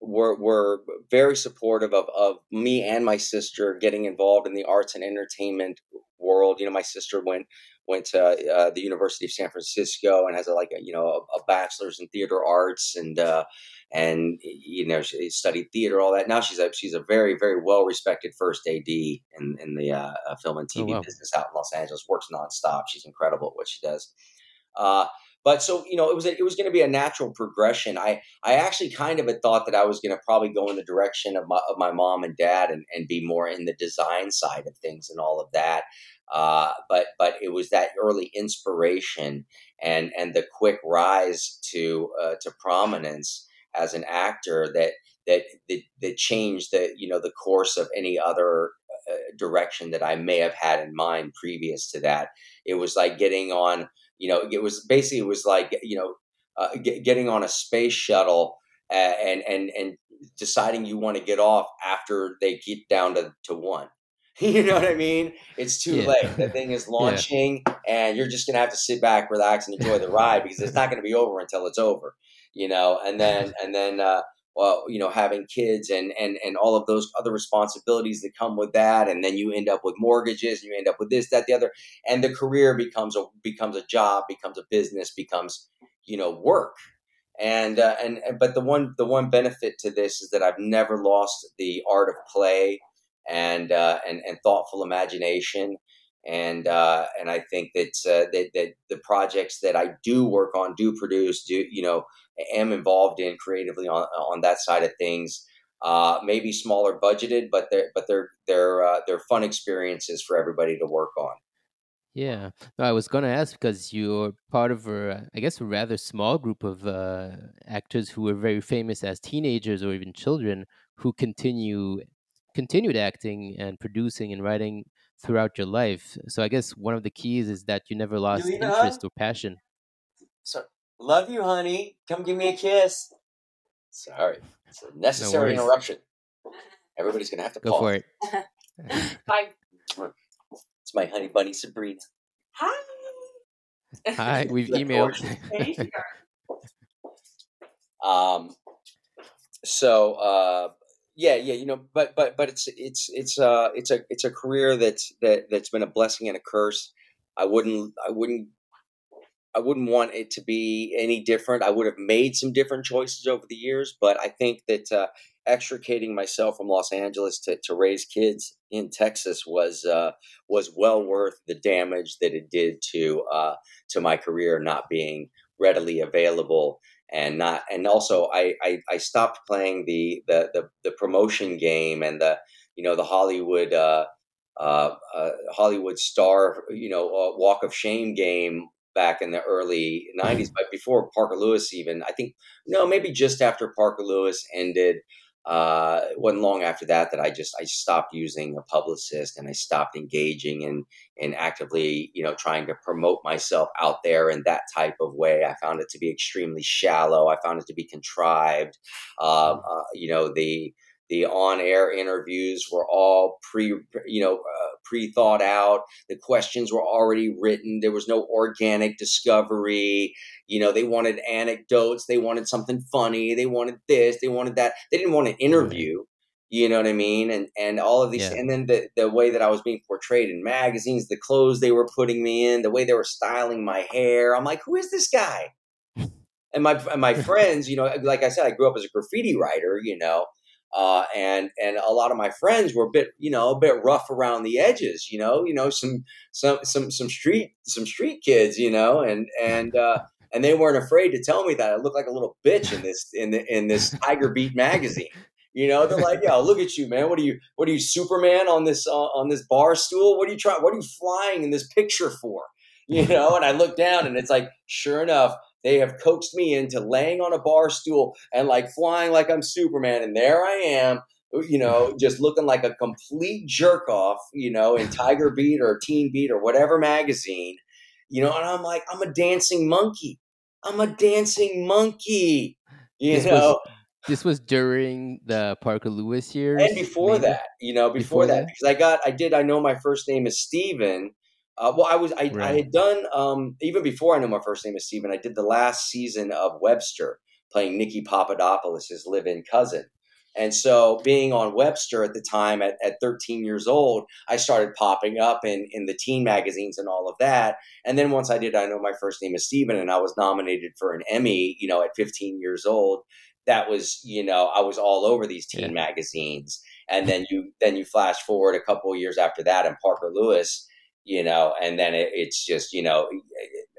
were were very supportive of of me and my sister getting involved in the arts and entertainment world. You know, my sister went went to uh, the University of San Francisco and has a, like a you know a, a bachelor's in theater arts and uh, and you know she studied theater all that. Now she's a she's a very very well respected first AD in in the uh, uh film and TV oh, wow. business out in Los Angeles. Works nonstop. She's incredible at what she does. But so you know, it was a, it was going to be a natural progression. I I actually kind of had thought that I was going to probably go in the direction of my of my mom and dad and and be more in the design side of things and all of that. Uh, but but it was that early inspiration and and the quick rise to uh, to prominence as an actor that that that, that changed the you know the course of any other uh, direction that I may have had in mind previous to that. It was like getting on you know it was basically it was like you know uh, get, getting on a space shuttle and and and deciding you want to get off after they get down to, to one You know what I mean? It's too yeah. late. The thing is launching, yeah. and you're just gonna have to sit back, relax, and enjoy the ride because it's not gonna be over until it's over. You know, and then and then uh, well, you know, having kids and and and all of those other responsibilities that come with that, and then you end up with mortgages, and you end up with this, that, the other, and the career becomes a becomes a job, becomes a business, becomes you know work. And, uh, and but the one the one benefit to this is that I've never lost the art of play and uh, and and thoughtful imagination. And uh, and I think that, uh, that that the projects that I do work on, do produce, do you know, am involved in creatively on on that side of things. Uh, maybe smaller budgeted, but they're but they're they're uh, they're fun experiences for everybody to work on. Yeah, no, I was gonna ask because you're part of a, I guess, a rather small group of uh, actors who were very famous as teenagers or even children who continue continued acting and producing and writing throughout your life. So I guess one of the keys is that you never lost you interest or passion. So love you, honey. Come give me a kiss. Sorry, it's a necessary no interruption. Everybody's gonna have to go call. for it. Bye. It's my honey bunny Sabrina. Hi. Hi. We've emailed. um. So, uh, yeah, yeah, you know, but but but it's it's it's uh it's a it's a career that's that that's been a blessing and a curse. I wouldn't I wouldn't I wouldn't want it to be any different. I would have made some different choices over the years, but I think that uh, extricating myself from Los Angeles to, to raise kids in Texas was uh, was well worth the damage that it did to uh, to my career not being readily available and not and also I, I, I stopped playing the, the, the the promotion game and the you know the Hollywood uh, uh, uh, Hollywood star you know uh, Walk of Shame game back in the early '90s, but before Parker Lewis even I think no maybe just after Parker Lewis ended uh, it wasn't long after that that I just I stopped using a publicist and I stopped engaging and and actively you know trying to promote myself out there in that type of way. I found it to be extremely shallow. I found it to be contrived. Um, uh, you know the the on-air interviews were all pre you know uh, pre-thought out. The questions were already written. There was no organic discovery. You know they wanted anecdotes. They wanted something funny. They wanted this. They wanted that. They didn't want an interview. You know what i mean? And and all of these yeah. and then the the way that i was being portrayed in magazines the clothes they were putting me in the way they were styling my hair. I'm like who is this guy? And my and my friends you know like i said i grew up as a graffiti writer you know uh, and and a lot of my friends were a bit you know a bit rough around the edges you know you know some some some some street some street kids you know and and uh, and they weren't afraid to tell me that I looked like a little bitch in this in the, in this Tiger Beat magazine. You know, they're like, "Yeah, look at you, man. What are you? What are you, Superman on this uh, on this bar stool? What are you trying? What are you flying in this picture for?" You know, and I look down, and it's like, sure enough, they have coaxed me into laying on a bar stool and like flying like I'm Superman. And there I am, you know, just looking like a complete jerk off, you know, in Tiger Beat or Teen Beat or whatever magazine, you know, and I'm like, I'm a dancing monkey. I'm a dancing monkey, you this know. Was, this was during the Parker Lewis years, and before maybe? that, you know, before, before that, that, because I got, I did, I know my first name is Steven, uh, well, I was I. I had done um, even before I knew my first name is Steven. I did the last season of Webster, playing Nikki Papadapolis' live-in cousin. And so, being on Webster at the time, at, at 13 years old, I started popping up in, in the teen magazines and all of that. And then once I did, I know my first name is Steven, and I was nominated for an Emmy, you know, at 15 years old. That was, you know, I was all over these teen yeah. magazines. And then you then you flash forward a couple of years after that, and Parker Lewis, you know, and then it, it's just, you know,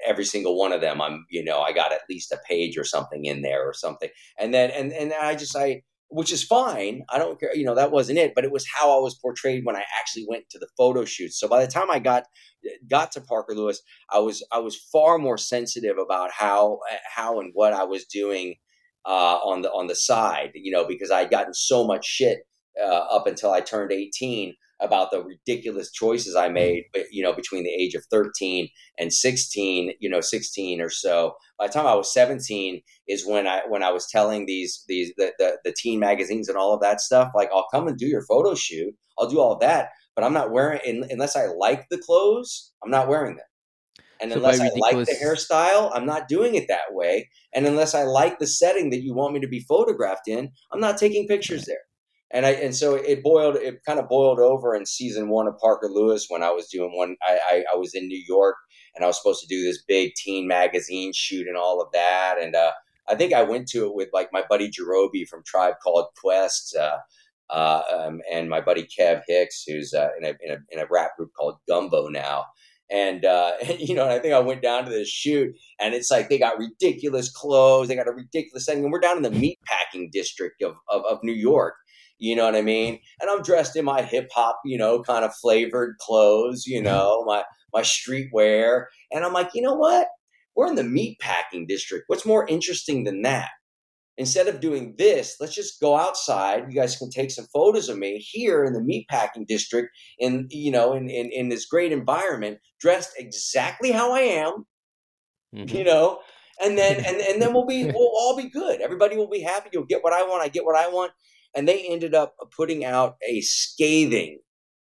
every single one of them, I'm, you know, I got at least a page or something in there or something. And then, and and I just, I which is fine. I don't care, you know, that wasn't it, but it was how I was portrayed when I actually went to the photo shoot. So by the time I got got to Parker Lewis, I was I was far more sensitive about how how and what I was doing uh, on the on the side, you know, because I'd gotten so much shit uh, up until I turned 18 about the ridiculous choices I made, you know, between the age of 13 and 16, you know, 16 or so. By the time I was 17 is when I when I was telling these these the, the, the teen magazines and all of that stuff, like I'll come and do your photo shoot. I'll do all that, but I'm not wearing unless I like the clothes, I'm not wearing them. And so unless I like the hairstyle, I'm not doing it that way. And unless I like the setting that you want me to be photographed in, I'm not taking pictures there and I and so it boiled it kind of boiled over in season one of Parker Lewis when I was doing one I, I, I was in New York and I was supposed to do this big teen magazine shoot and all of that. And uh, I think I went to it with like my buddy Jarobi from Tribe Called Quest uh, uh, um, and my buddy Kev Hicks who's uh, in a, in, a, in a rap group called Gumbo now. And, uh, and, you know, and I think I went down to this shoot, and it's like they got ridiculous clothes, they got a ridiculous setting, and we're down in the meat packing district of, of, of New York, you know what I mean? And I'm dressed in my hip hop, you know, kind of flavored clothes, you mm-hmm. know, my my streetwear. And I'm like, you know what? We're in the meat packing district. What's more interesting than that? Instead of doing this, let's just go outside. You guys can take some photos of me here in the meat packing district in, you know, in, in, in this great environment, dressed exactly how I am, mm-hmm. you know, and then and, and then we'll be we'll all be good. Everybody will be happy. You'll get what I want. I get what I want and they ended up putting out a scathing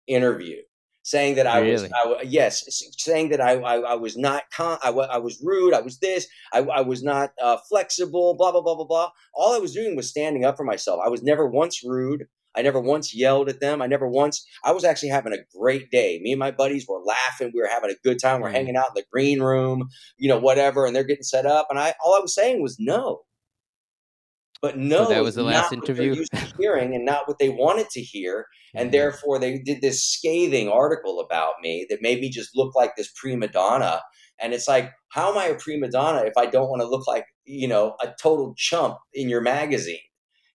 interview saying that I really? was, I, yes, saying that I, I, I was not, con- I, I was rude, I was this, I, I was not uh, flexible, blah, blah, blah, blah, blah. All I was doing was standing up for myself. I was never once rude. I never once yelled at them. I never once, I was actually having a great day. Me and my buddies were laughing. We were having a good time. We're mm. hanging out in the green room, you know, whatever. And they're getting set up. And I, all I was saying was no. But no, so that was the last interview. used to hearing and not what they wanted to hear, and mm-hmm. therefore they did this scathing article about me that made me just look like this prima donna. And it's like, how am I a prima donna if I don't want to look like you know a total chump in your magazine?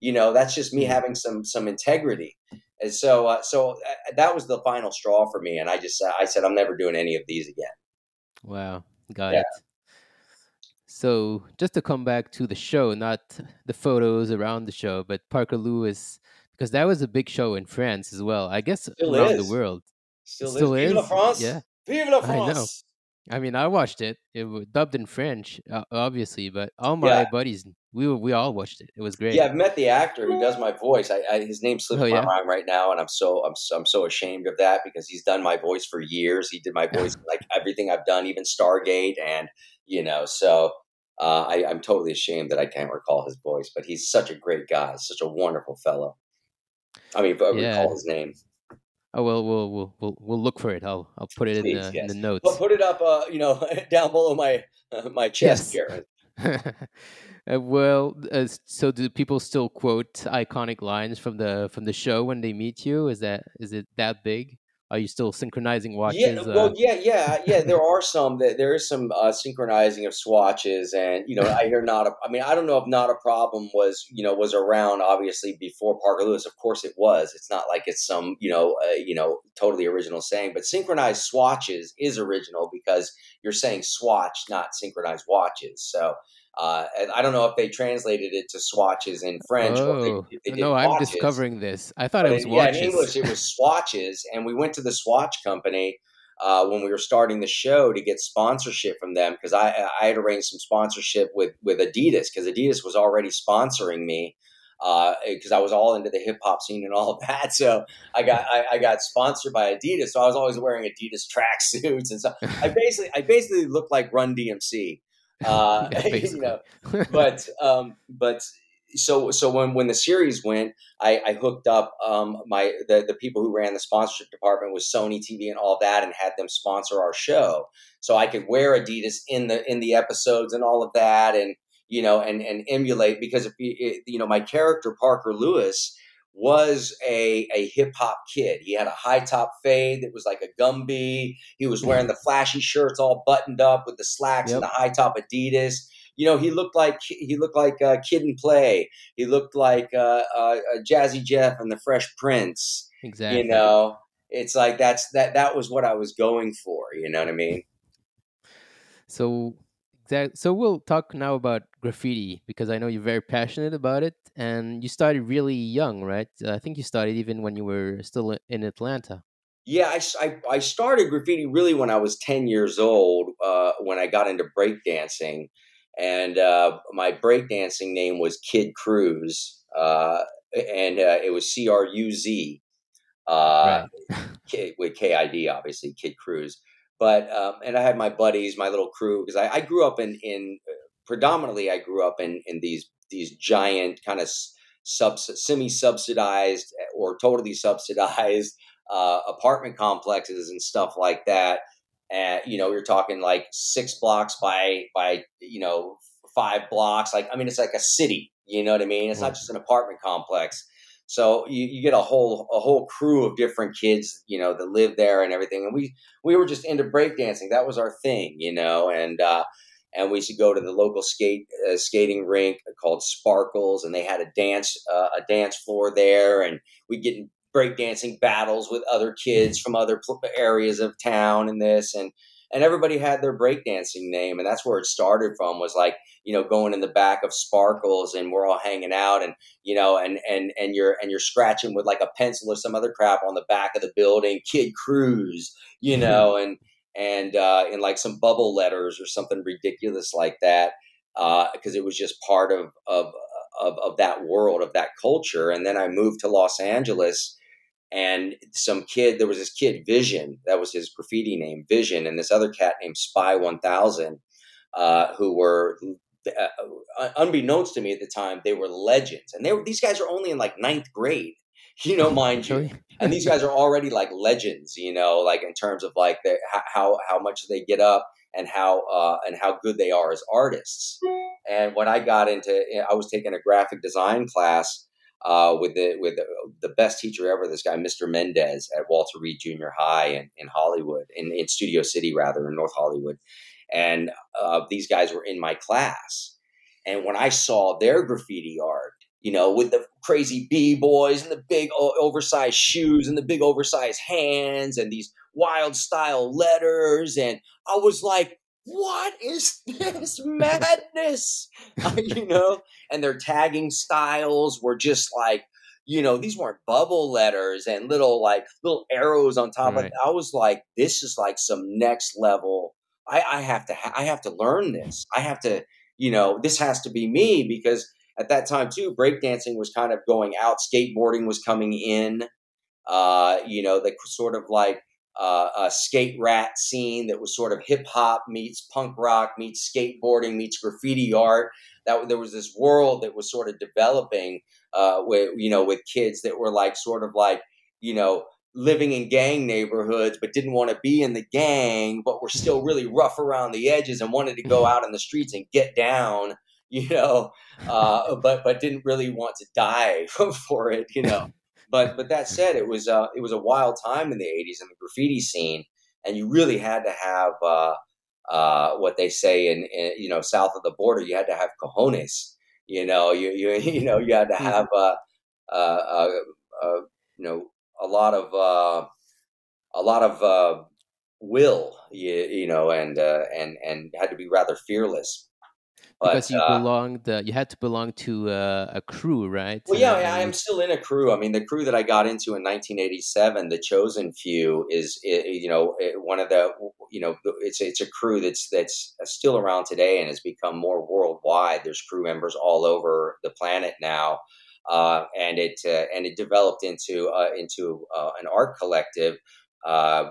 You know, that's just me mm-hmm. having some some integrity. And so, uh, so uh, that was the final straw for me. And I just, I said, I'm never doing any of these again. Wow, got yeah. it. So just to come back to the show, not the photos around the show, but Parker Lewis, because that was a big show in France as well. I guess Still around is. the world. Still, Still is. Vive la France. Yeah. Vive la France. I know. I mean, I watched it. It was dubbed in French, uh, obviously, but all my yeah. buddies, we we all watched it. It was great. Yeah, I've met the actor who does my voice. I, I his name slips oh, yeah? my mind right now, and I'm so I'm so, I'm so ashamed of that because he's done my voice for years. He did my voice like everything I've done, even Stargate, and you know, so uh, I, am totally ashamed that I can't recall his voice, but he's such a great guy, such a wonderful fellow. I mean, I yeah. recall his name. Oh well, we'll we'll we'll, we'll look for it. I'll I'll put it Please, in, the, yes. in the notes. Well, put it up, uh, you know, down below my uh, my chest, yes. uh, well, uh, so do people still quote iconic lines from the from the show when they meet you? Is that is it that big? Are you still synchronizing watches? Yeah, well, uh... yeah, yeah, yeah. There are some that there is some uh, synchronizing of swatches, and you know, I hear not. A, I mean, I don't know if not a problem was you know was around obviously before Parker Lewis. Of course, it was. It's not like it's some you know uh, you know totally original saying, but synchronized swatches is original because you're saying swatch, not synchronized watches. So uh, I don't know if they translated it to swatches in French. Oh, they, they no, watches. I'm discovering this. I thought but it was in, watches. Yeah, in English it was swatches, and we went to the swatch company uh, when we were starting the show to get sponsorship from them because I I had arranged some sponsorship with with Adidas because Adidas was already sponsoring me because uh, I was all into the hip hop scene and all of that. So I got I, I, got sponsored by Adidas, so I was always wearing Adidas track suits and so I basically I basically looked like Run DMC Uh, Yeah, you know, but um, but so so when when the series went, I, I hooked up um, my the the people who ran the sponsorship department with Sony TV and all that, and had them sponsor our show, so I could wear Adidas in the in the episodes and all of that, and you know, and and emulate because if you, you know my character Parker Lewis was a a hip hop kid. He had a high top fade that was like a Gumby. He was wearing the flashy shirts all buttoned up with the slacks and the high top Adidas. You know, he looked like he looked like uh, Kid and Play. He looked like uh, uh, uh, Jazzy Jeff and the Fresh Prince. exactly. You know, it's like that's that that was what I was going for. You know what I mean? So, exact. So we'll talk now about graffiti because I know you're very passionate about it, and you started really young, right? Uh, I think you started even when you were still in Atlanta. Yeah, I I started graffiti really when I was 10 years old, uh, when I got into breakdancing. And uh, my breakdancing name was Kid Cruz, uh, and uh, it was C R U Z, uh, right. With K I D, obviously, Kid Cruz. But, um, and I had my buddies, my little crew, because I, I grew up in, in predominantly, I grew up in, in these, these giant kind of sub, semi subsidized or totally subsidized uh, apartment complexes and stuff like that. And you know, you're talking like six blocks by by you know five blocks. Like I mean, it's like a city. You know what I mean? It's not just an apartment complex. So you, you get a whole a whole crew of different kids, you know, that live there and everything. And we we were just into breakdancing. That was our thing, you know. And uh, and we used to go to the local skate uh, skating rink called Sparkles, and they had a dance uh, a dance floor there, and we'd get in breakdancing battles with other kids from other pl- areas of town and this and and everybody had their breakdancing name and that's where it started from was like you know going in the back of sparkles and we're all hanging out and you know and and and you're and you're scratching with like a pencil or some other crap on the back of the building kid cruise you know and and uh in like some bubble letters or something ridiculous like that uh because it was just part of of of, of that world of that culture and then i moved to los angeles and some kid there was this kid vision that was his graffiti name vision and this other cat named spy 1000 uh, who were uh, unbeknownst to me at the time they were legends and they were these guys are only in like ninth grade you know mind you and these guys are already like legends you know like in terms of like the, how how much they get up and how uh, and how good they are as artists and when i got into i was taking a graphic design class uh, with the with the, the best teacher ever, this guy, Mr. Mendez at Walter Reed Junior High in, in Hollywood, in, in Studio City rather, in North Hollywood. And uh, these guys were in my class. And when I saw their graffiti art, you know, with the crazy b boys and the big oversized shoes and the big oversized hands and these wild style letters, and I was like, what is this madness? you know, and their tagging styles were just like, you know, these weren't bubble letters and little like little arrows on top Right. of. I was like, this is like some next level. I, I have to, ha- I have to learn this. I have to, you know, this has to be me because at that time too, breakdancing was kind of going out, skateboarding was coming in. Uh, you know, the sort of like uh, a skate rat scene that was sort of hip hop meets punk rock meets skateboarding meets graffiti art. That there was this world that was sort of developing uh, with you know with kids that were like sort of like you know living in gang neighborhoods but didn't want to be in the gang but were still really rough around the edges and wanted to go out in the streets and get down you know uh, but but didn't really want to die for it you know but but that said, it was uh, it was a wild time in the '80s in the graffiti scene, and you really had to have uh, uh, what they say in, in you know south of the border. You had to have cojones. You know, you you you know you had to have uh, uh, you know a lot of uh, a lot of uh, will. You, you know, and uh, and and had to be rather fearless. But, because you uh, belonged, uh, you had to belong to uh, a crew, right? Well, yeah, I am still in a crew. I mean, the crew that I got into in 1987, the Chosen Few, is you know one of the you know it's it's a crew that's that's still around today and has become more worldwide. There's crew members all over the planet now, uh, and it uh, and it developed into uh, into uh, an art collective uh,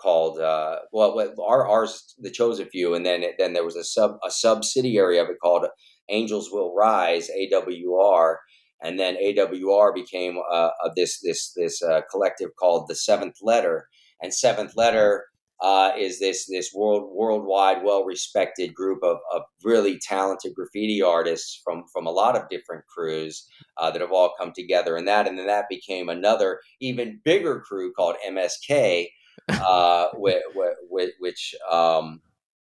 called uh, well, our ours the chosen few, and then then there was a sub a subsidiary of it called Angels Will Rise AWR, and then AWR became uh, this this this uh, collective called the Seventh Letter, and Seventh Letter uh, is this this world worldwide well respected group of, of really talented graffiti artists from from a lot of different crews uh, that have all come together and that and then that became another even bigger crew called MSK, uh, which, which um,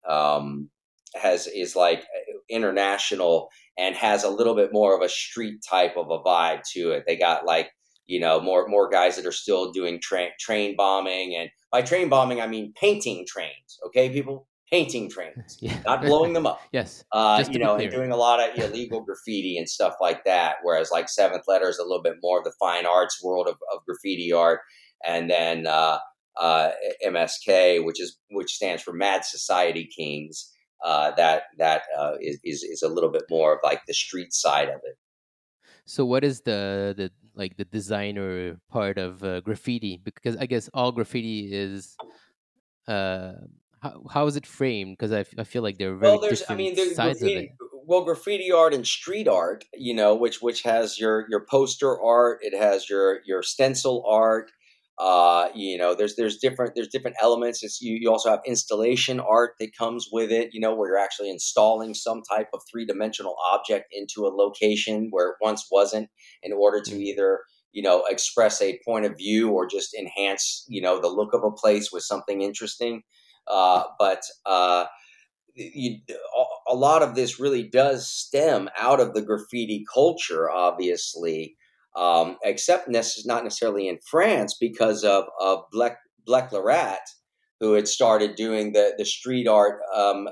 um, has is like international and has a little bit more of a street type of a vibe to it. They got like you know more more guys that are still doing train train bombing and by train bombing i mean painting trains okay people painting trains yeah. not blowing them up yes uh, you know and doing a lot of illegal graffiti and stuff like that whereas like seventh letter is a little bit more of the fine arts world of, of graffiti art and then uh, uh, msk which is which stands for mad society kings uh, that that uh, is, is is a little bit more of like the street side of it so what is the the like the designer part of uh, graffiti? Because I guess all graffiti is uh how, how is it framed? Because I, I feel like there are very well, there's, different I mean, there's sides graffiti, of it. Well, graffiti art and street art, you know, which which has your your poster art, it has your your stencil art, uh, you know, there's there's different there's different elements. It's, you, you also have installation art that comes with it. You know, where you're actually installing some type of three dimensional object into a location where it once wasn't, in order to mm. either you know express a point of view or just enhance you know the look of a place with something interesting. Uh, but uh, you, a lot of this really does stem out of the graffiti culture, obviously um, except not necessarily in France because of, of Blek, Blek le Rat, who had started doing the, the street art, um,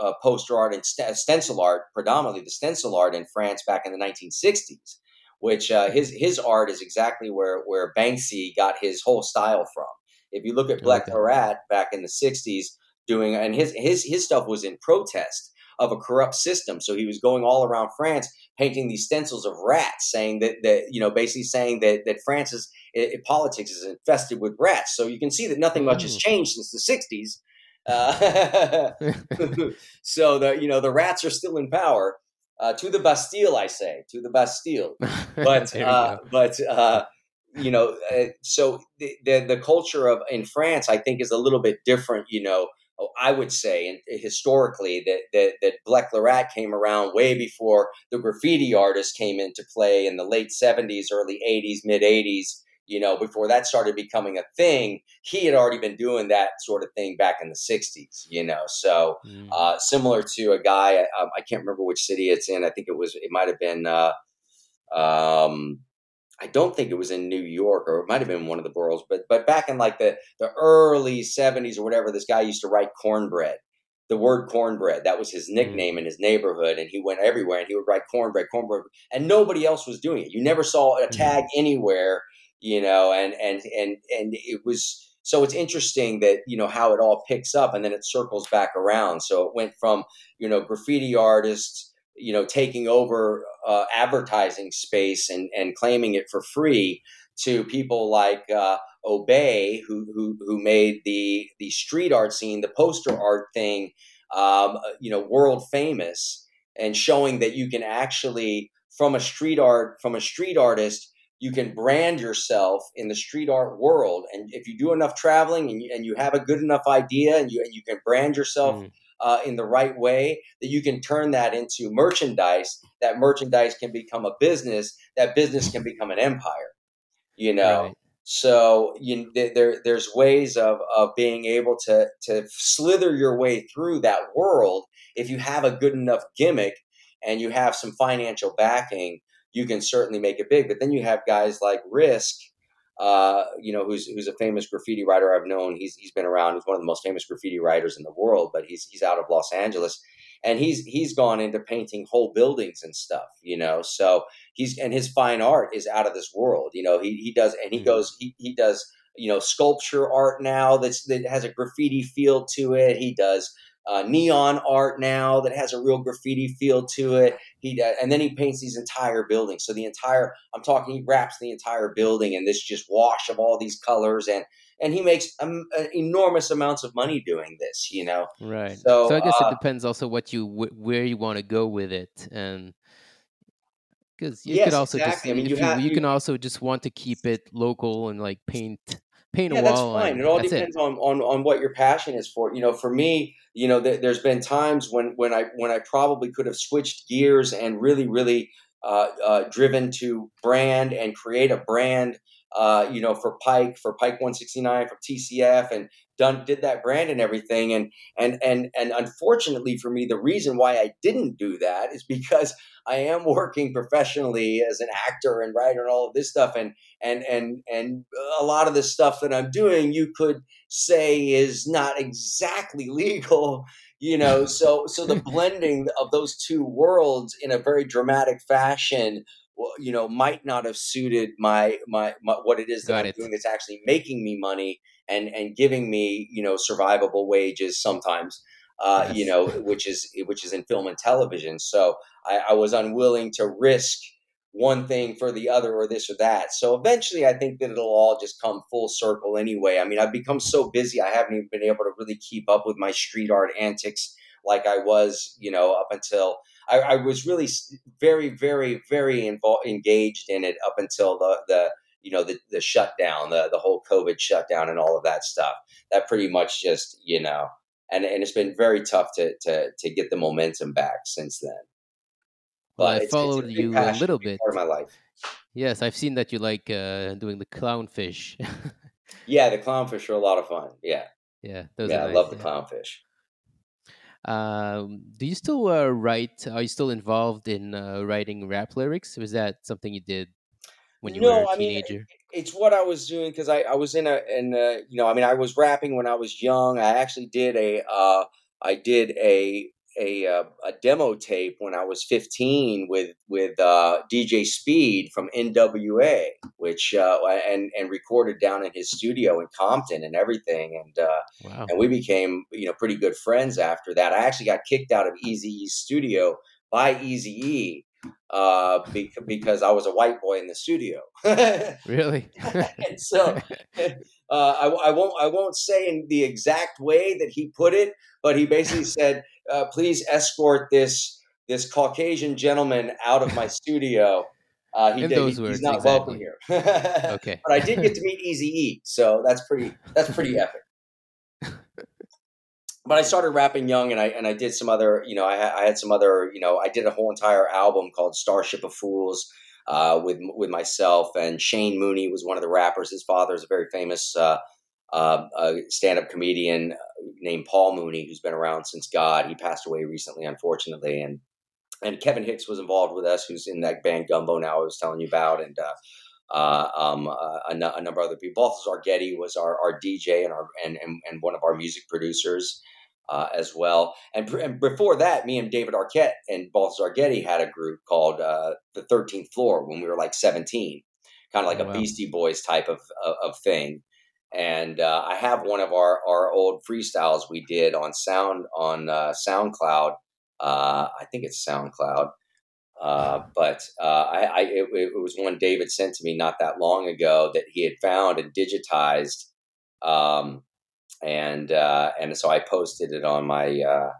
uh, poster art, and st- stencil art, predominantly the stencil art in France back in the 1960s, which uh, his, his art is exactly where, where Banksy got his whole style from. If you look at Blek okay. le Rat back in the 60s, doing, and his, his, his stuff was in protest of a corrupt system. So he was going all around France painting these stencils of rats, saying that that you know basically saying that that France's it, politics is infested with rats. So you can see that nothing much has mm. changed since the '60s. Uh, so the you know the rats are still in power. Uh, to the Bastille, I say, to the Bastille. But uh, but uh, you know, uh, so the, the, the culture of in France, I think, is a little bit different. You know, I would say, and historically, that that that Blek le Rat came around way before the graffiti artist came into play in the late '70s, early '80s, mid '80s. You know, before that started becoming a thing, he had already been doing that sort of thing back in the '60s. You know, so mm. uh, similar to a guy, um, I can't remember which city it's in. I think it was, it might have been. Uh, um, I don't think it was in New York or it might have been one of the boroughs, but but back in like the the early 70s or whatever, this guy used to write cornbread. The word cornbread, that was his mm. nickname in his neighborhood, and he went everywhere and he would write cornbread, cornbread, and nobody else was doing it. You never saw a mm. tag anywhere, you know, and and and and it was so it's interesting that you know how it all picks up and then it circles back around. So it went from you know graffiti artists you know taking over uh, advertising space and, and claiming it for free to people like uh, Obey, who, who who made the the street art scene, the poster art thing, um, uh, you know, world famous, and showing that you can actually from a street art from a street artist you can brand yourself in the street art world. And if you do enough traveling and you, and you have a good enough idea and you, and you can brand yourself mm uh, in the right way, that you can turn that into merchandise. That merchandise can become a business. That business can become an empire. You know. Right. So you, there, there's ways of, of being able to, to slither your way through that world if you have a good enough gimmick and you have some financial backing, you can certainly make it big. But then you have guys like Risk, uh, you know, who's who's a famous graffiti writer I've known. He's he's been around. He's one of the most famous graffiti writers in the world, but he's he's out of Los Angeles, and he's he's gone into painting whole buildings and stuff. You know, so he's and his fine art is out of this world. You know, he he does and he mm-hmm. goes he he does you know sculpture art now that's that has a graffiti feel to it. He does uh, neon art now that has a real graffiti feel to it. He uh, and then he paints these entire buildings. So the entire I'm talking he wraps the entire building in this just wash of all these colors and and he makes um, enormous amounts of money doing this. You know, right? So, so I guess uh, it depends also what you where you want to go with it, and because you yes, could also exactly. just I mean, you, have you you, can also just want to keep it local and like paint paint yeah, a that's fine. It all that's it. depends on, on on what your passion is for. You know, for me, you know, th- there's been times when when I when I probably could have switched gears and really really uh, uh, driven to brand and create a brand. Uh, you know, for Pike, for Pike 169, for TCF, and done did that brand and everything. And and and and unfortunately for me, the reason why I didn't do that is because I am working professionally as an actor and writer and all of this stuff, and and and and a lot of the stuff that I'm doing, you could say is not exactly legal, you know. So so the blending of those two worlds in a very dramatic fashion, you know, might not have suited my my, my what it is that Got I'm it. doing that's actually making me money and and giving me you know survivable wages sometimes. Uh, you know, which is which is in film and television. So I, I was unwilling to risk one thing for the other or this or that. So eventually, I think that it'll all just come full circle anyway. I mean, I've become so busy, I haven't even been able to really keep up with my street art antics like I was, you know, up until I, I was really very, very, very involved, engaged in it up until the the you know the the shutdown, the the whole COVID shutdown, and all of that stuff. That pretty much just you know, and and it's been very tough to to to get the momentum back since then. Well, But I it's it's a followed you a little bit. part of my life. Yes, I've seen that you like uh, doing the clownfish. Yeah, the clownfish are a lot of fun. Yeah, yeah, those yeah, I love the Yeah. clownfish. Um, do you still uh, write? Are you still involved in uh, writing rap lyrics? Was that something you did when you were No, a I mean it's what I was doing because I, I was in a in a, you know I mean I was rapping when I was young. I actually did a uh, I did a a uh, a demo tape when I was 15 with with uh, DJ Speed from NWA, which uh, and and recorded down in his studio in Compton and everything. And uh, Wow. and we became you know pretty good friends after that. I actually got kicked out of Eazy E's studio by Eazy E uh, bec- because I was a white boy in the studio. Really? and so uh, I, I won't I won't say in the exact way that he put it, but he basically said, uh, "Please escort this this Caucasian gentleman out of my studio." Uh, he In did. he- those he's words, not welcome here. Okay. but I did get to meet Eazy E, so that's pretty that's pretty epic. But I started rapping young, and I and I did some other, you know, I, I had some other, you know, I did a whole entire album called Starship of Fools uh, with with myself and Shane Mooney was one of the rappers. His father is a very famous uh, uh, uh, stand up comedian named Paul Mooney, who's been around since God. He passed away recently, unfortunately, and and Kevin Hicks was involved with us, who's in that band Gumbo now I was telling you about, and uh, um, uh, a, a number of other people. Balthazar Getty was our, our DJ and our and, and and one of our music producers uh, as well. And, and before that, me and David Arquette and Balthazar Getty had a group called uh, the Thirteenth Floor when we were like seventeen, kind of like Oh, a wow. Beastie Boys type of of, of thing. And uh, I have one of our, our old freestyles we did on sound on uh, SoundCloud. Uh, I think it's SoundCloud. Uh, but uh, I, I it, it was one David sent to me not that long ago that he had found and digitized, um, and uh, and so I posted it on my uh,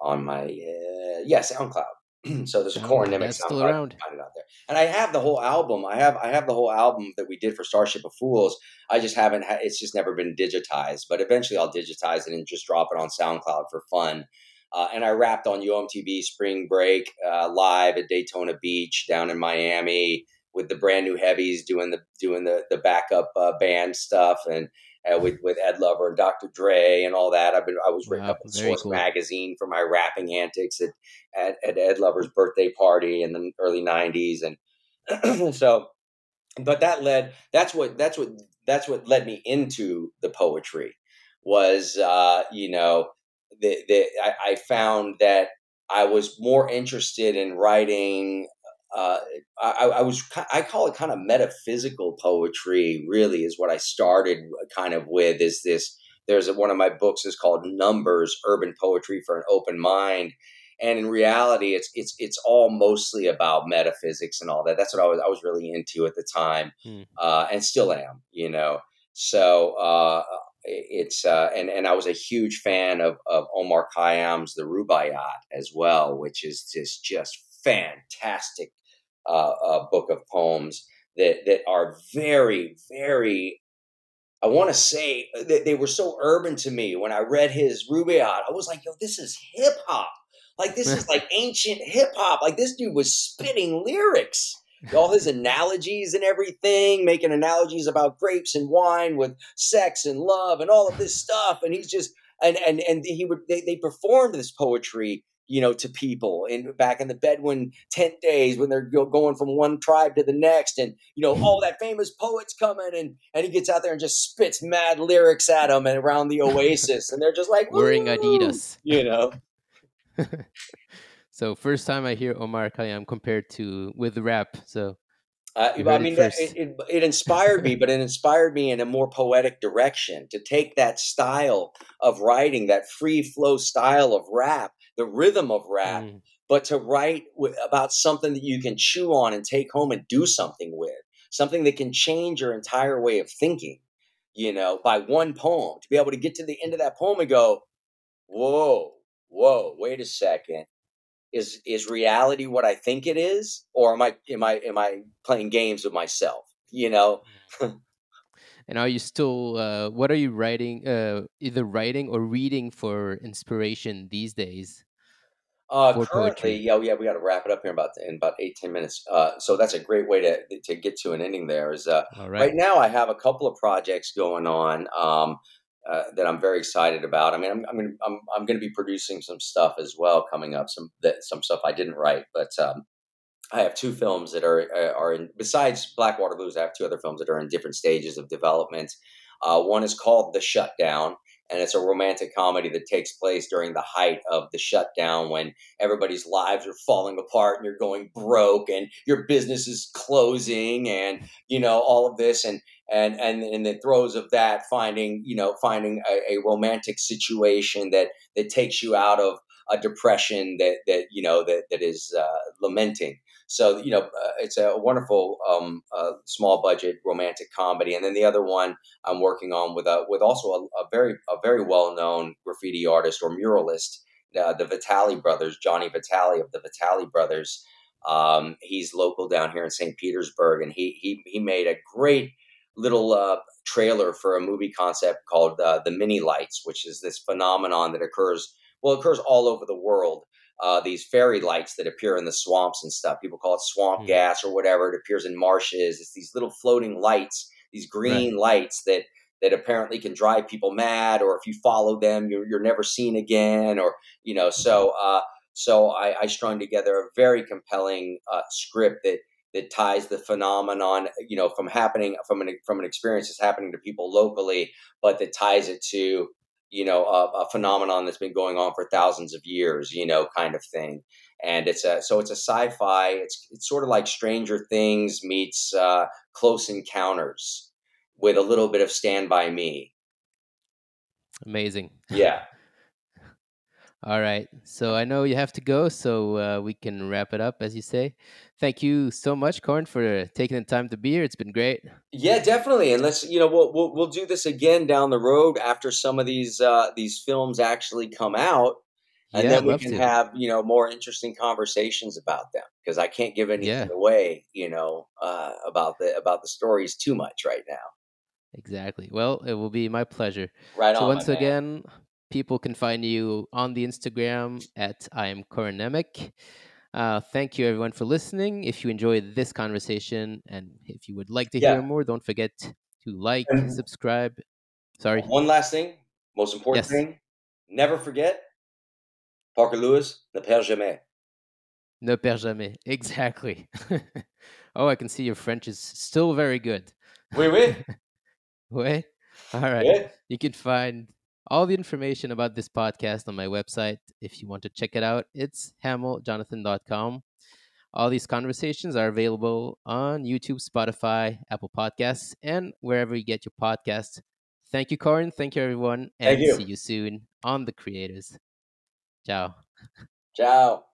on my uh, yeah SoundCloud. so there's a Corin Nemec still around. find it out there, and I have the whole album. I have I have the whole album that we did for Starship of Fools. I just haven't. Ha- it's just never been digitized, but eventually I'll digitize it and just drop it on SoundCloud for fun. Uh, and I rapped on UMTV Spring Break uh, live at Daytona Beach down in Miami with the brand new heavies doing the doing the the backup uh, band stuff and uh, with with Ed Lover and Dr. Dre and all that. I've been I was written Wow, up in Source cool. magazine for my rapping antics at, at at Ed Lover's birthday party in the early '90s, and so but that led that's what that's what that's what led me into the poetry was uh you know the, the I, I found that i was more interested in writing uh i, I was i call it kind of metaphysical poetry really is what i started kind of with is this there's a, one of my books is called numbers urban poetry for an open mind. And in reality it's it's it's all mostly about metaphysics and all that. That's what i was i was really into at the time Hmm. uh, and still am you know? So uh, it's uh, and and I was a huge fan of of Omar Khayyam's The Rubaiyat as well, which is just just fantastic uh, uh, book of poems that that are very very. I want to say that they were so urban to me when I read his Rubaiyat. I was like, yo, this is hip hop. Like this is like ancient hip hop. Like this dude was spitting lyrics all his analogies and everything, making analogies about grapes and wine with sex and love and all of this stuff. And he's just and and and he would they, they performed this poetry you know, to people in back in the Bedouin tent days when they're going from one tribe to the next, and you know, all that famous poets coming, and and he gets out there and just spits mad lyrics at them and around the oasis, and they're just like wearing Adidas, you know. so first time I hear Omar Khayyam compared to with rap, so uh, I mean, it, it, it, inspired me, but it inspired me in a more poetic direction. To take that style of writing, that free flow style of rap, the rhythm of rap, mm. but to write w- about something that you can chew on and take home and do something with, something that can change your entire way of thinking, you know, by one poem, to be able to get to the end of that poem and go, whoa, whoa, wait a second is is reality what I think it is, or am I am I am I playing games with myself? You know. and are you still? Uh, what are you writing? Uh, either writing or reading for inspiration these days? Uh, currently, yeah, yeah, we got to wrap it up here in about in about eight ten minutes. Uh, so that's a great way to to get to an ending. There is uh, right. right. now I have a couple of projects going on. Um, uh, that I'm very excited about. I mean, I'm I'm gonna, I'm, I'm going to be producing some stuff as well coming up. Some that some stuff I didn't write, but um, I have two films that are uh, are in. Besides Blackwater Blues, I have two other films that are in different stages of development. Uh, one is called The Shutdown, and it's a romantic comedy that takes place during the height of the shutdown when everybody's lives are falling apart and you're going broke and your business is closing and you know all of this and and and in the throes of that finding you know finding a, a romantic situation that that takes you out of a depression that that you know that that is uh, lamenting so you know, uh, it's a wonderful um, uh, small budget romantic comedy, and then the other one I'm working on with a with also a, a very a very well known graffiti artist or muralist, uh, the Vitale brothers, Johnny Vitale of the Vitale brothers. Um, he's local down here in St. Petersburg, and he he he made a great little uh, trailer for a movie concept called uh, the Mini Lights, which is this phenomenon that occurs well occurs all over the world uh, these fairy lights that appear in the swamps and stuff. People call it swamp mm. gas or whatever. It appears in marshes. It's these little floating lights, these green right. lights that that apparently can drive people mad, or if you follow them, you're, you're never seen again, or you know. So uh, so I, I strung together a very compelling uh, script that that ties the phenomenon, you know, from happening from an from an experience that's happening to people locally, but that ties it to you know a, a, phenomenon that's been going on for thousands of years you know kind of thing. And it's a so it's a sci-fi. It's it's sort of like stranger things meets uh, close encounters with a little bit of stand by me. Amazing. Yeah all right. So I know you have to go, so uh, we can wrap it up, as you say. Thank you so much, Corin, for taking the time to be here. It's been great. Yeah, definitely. And let's you know we'll we'll, we'll do this again down the road after some of these uh, these films actually come out, and yeah, then we can to. have you know more interesting conversations about them because I can't give anything yeah. away you know uh, about the about the stories too much right now. Exactly. Well, it will be my pleasure. Right so on. once again, people can find you on the Instagram at I am Corinnemec. Uh, thank you everyone for listening. If you enjoyed this conversation and if you would like to yeah. hear more, don't forget to like, and subscribe. Sorry. One last thing, most important yes. thing. Never forget Parker Lewis, ne perd jamais. Ne perd jamais. Exactly. oh, I can see your French is still very good. Oui, oui. oui. All right. Oui. You can find all the information about this podcast on my website. If you want to check it out, it's hamilljonathan.com. All these conversations are available on YouTube, Spotify, Apple Podcasts, and wherever you get your podcasts. Thank you, Corin. Thank you, everyone. And you. see you soon on The Creators. Ciao. Ciao.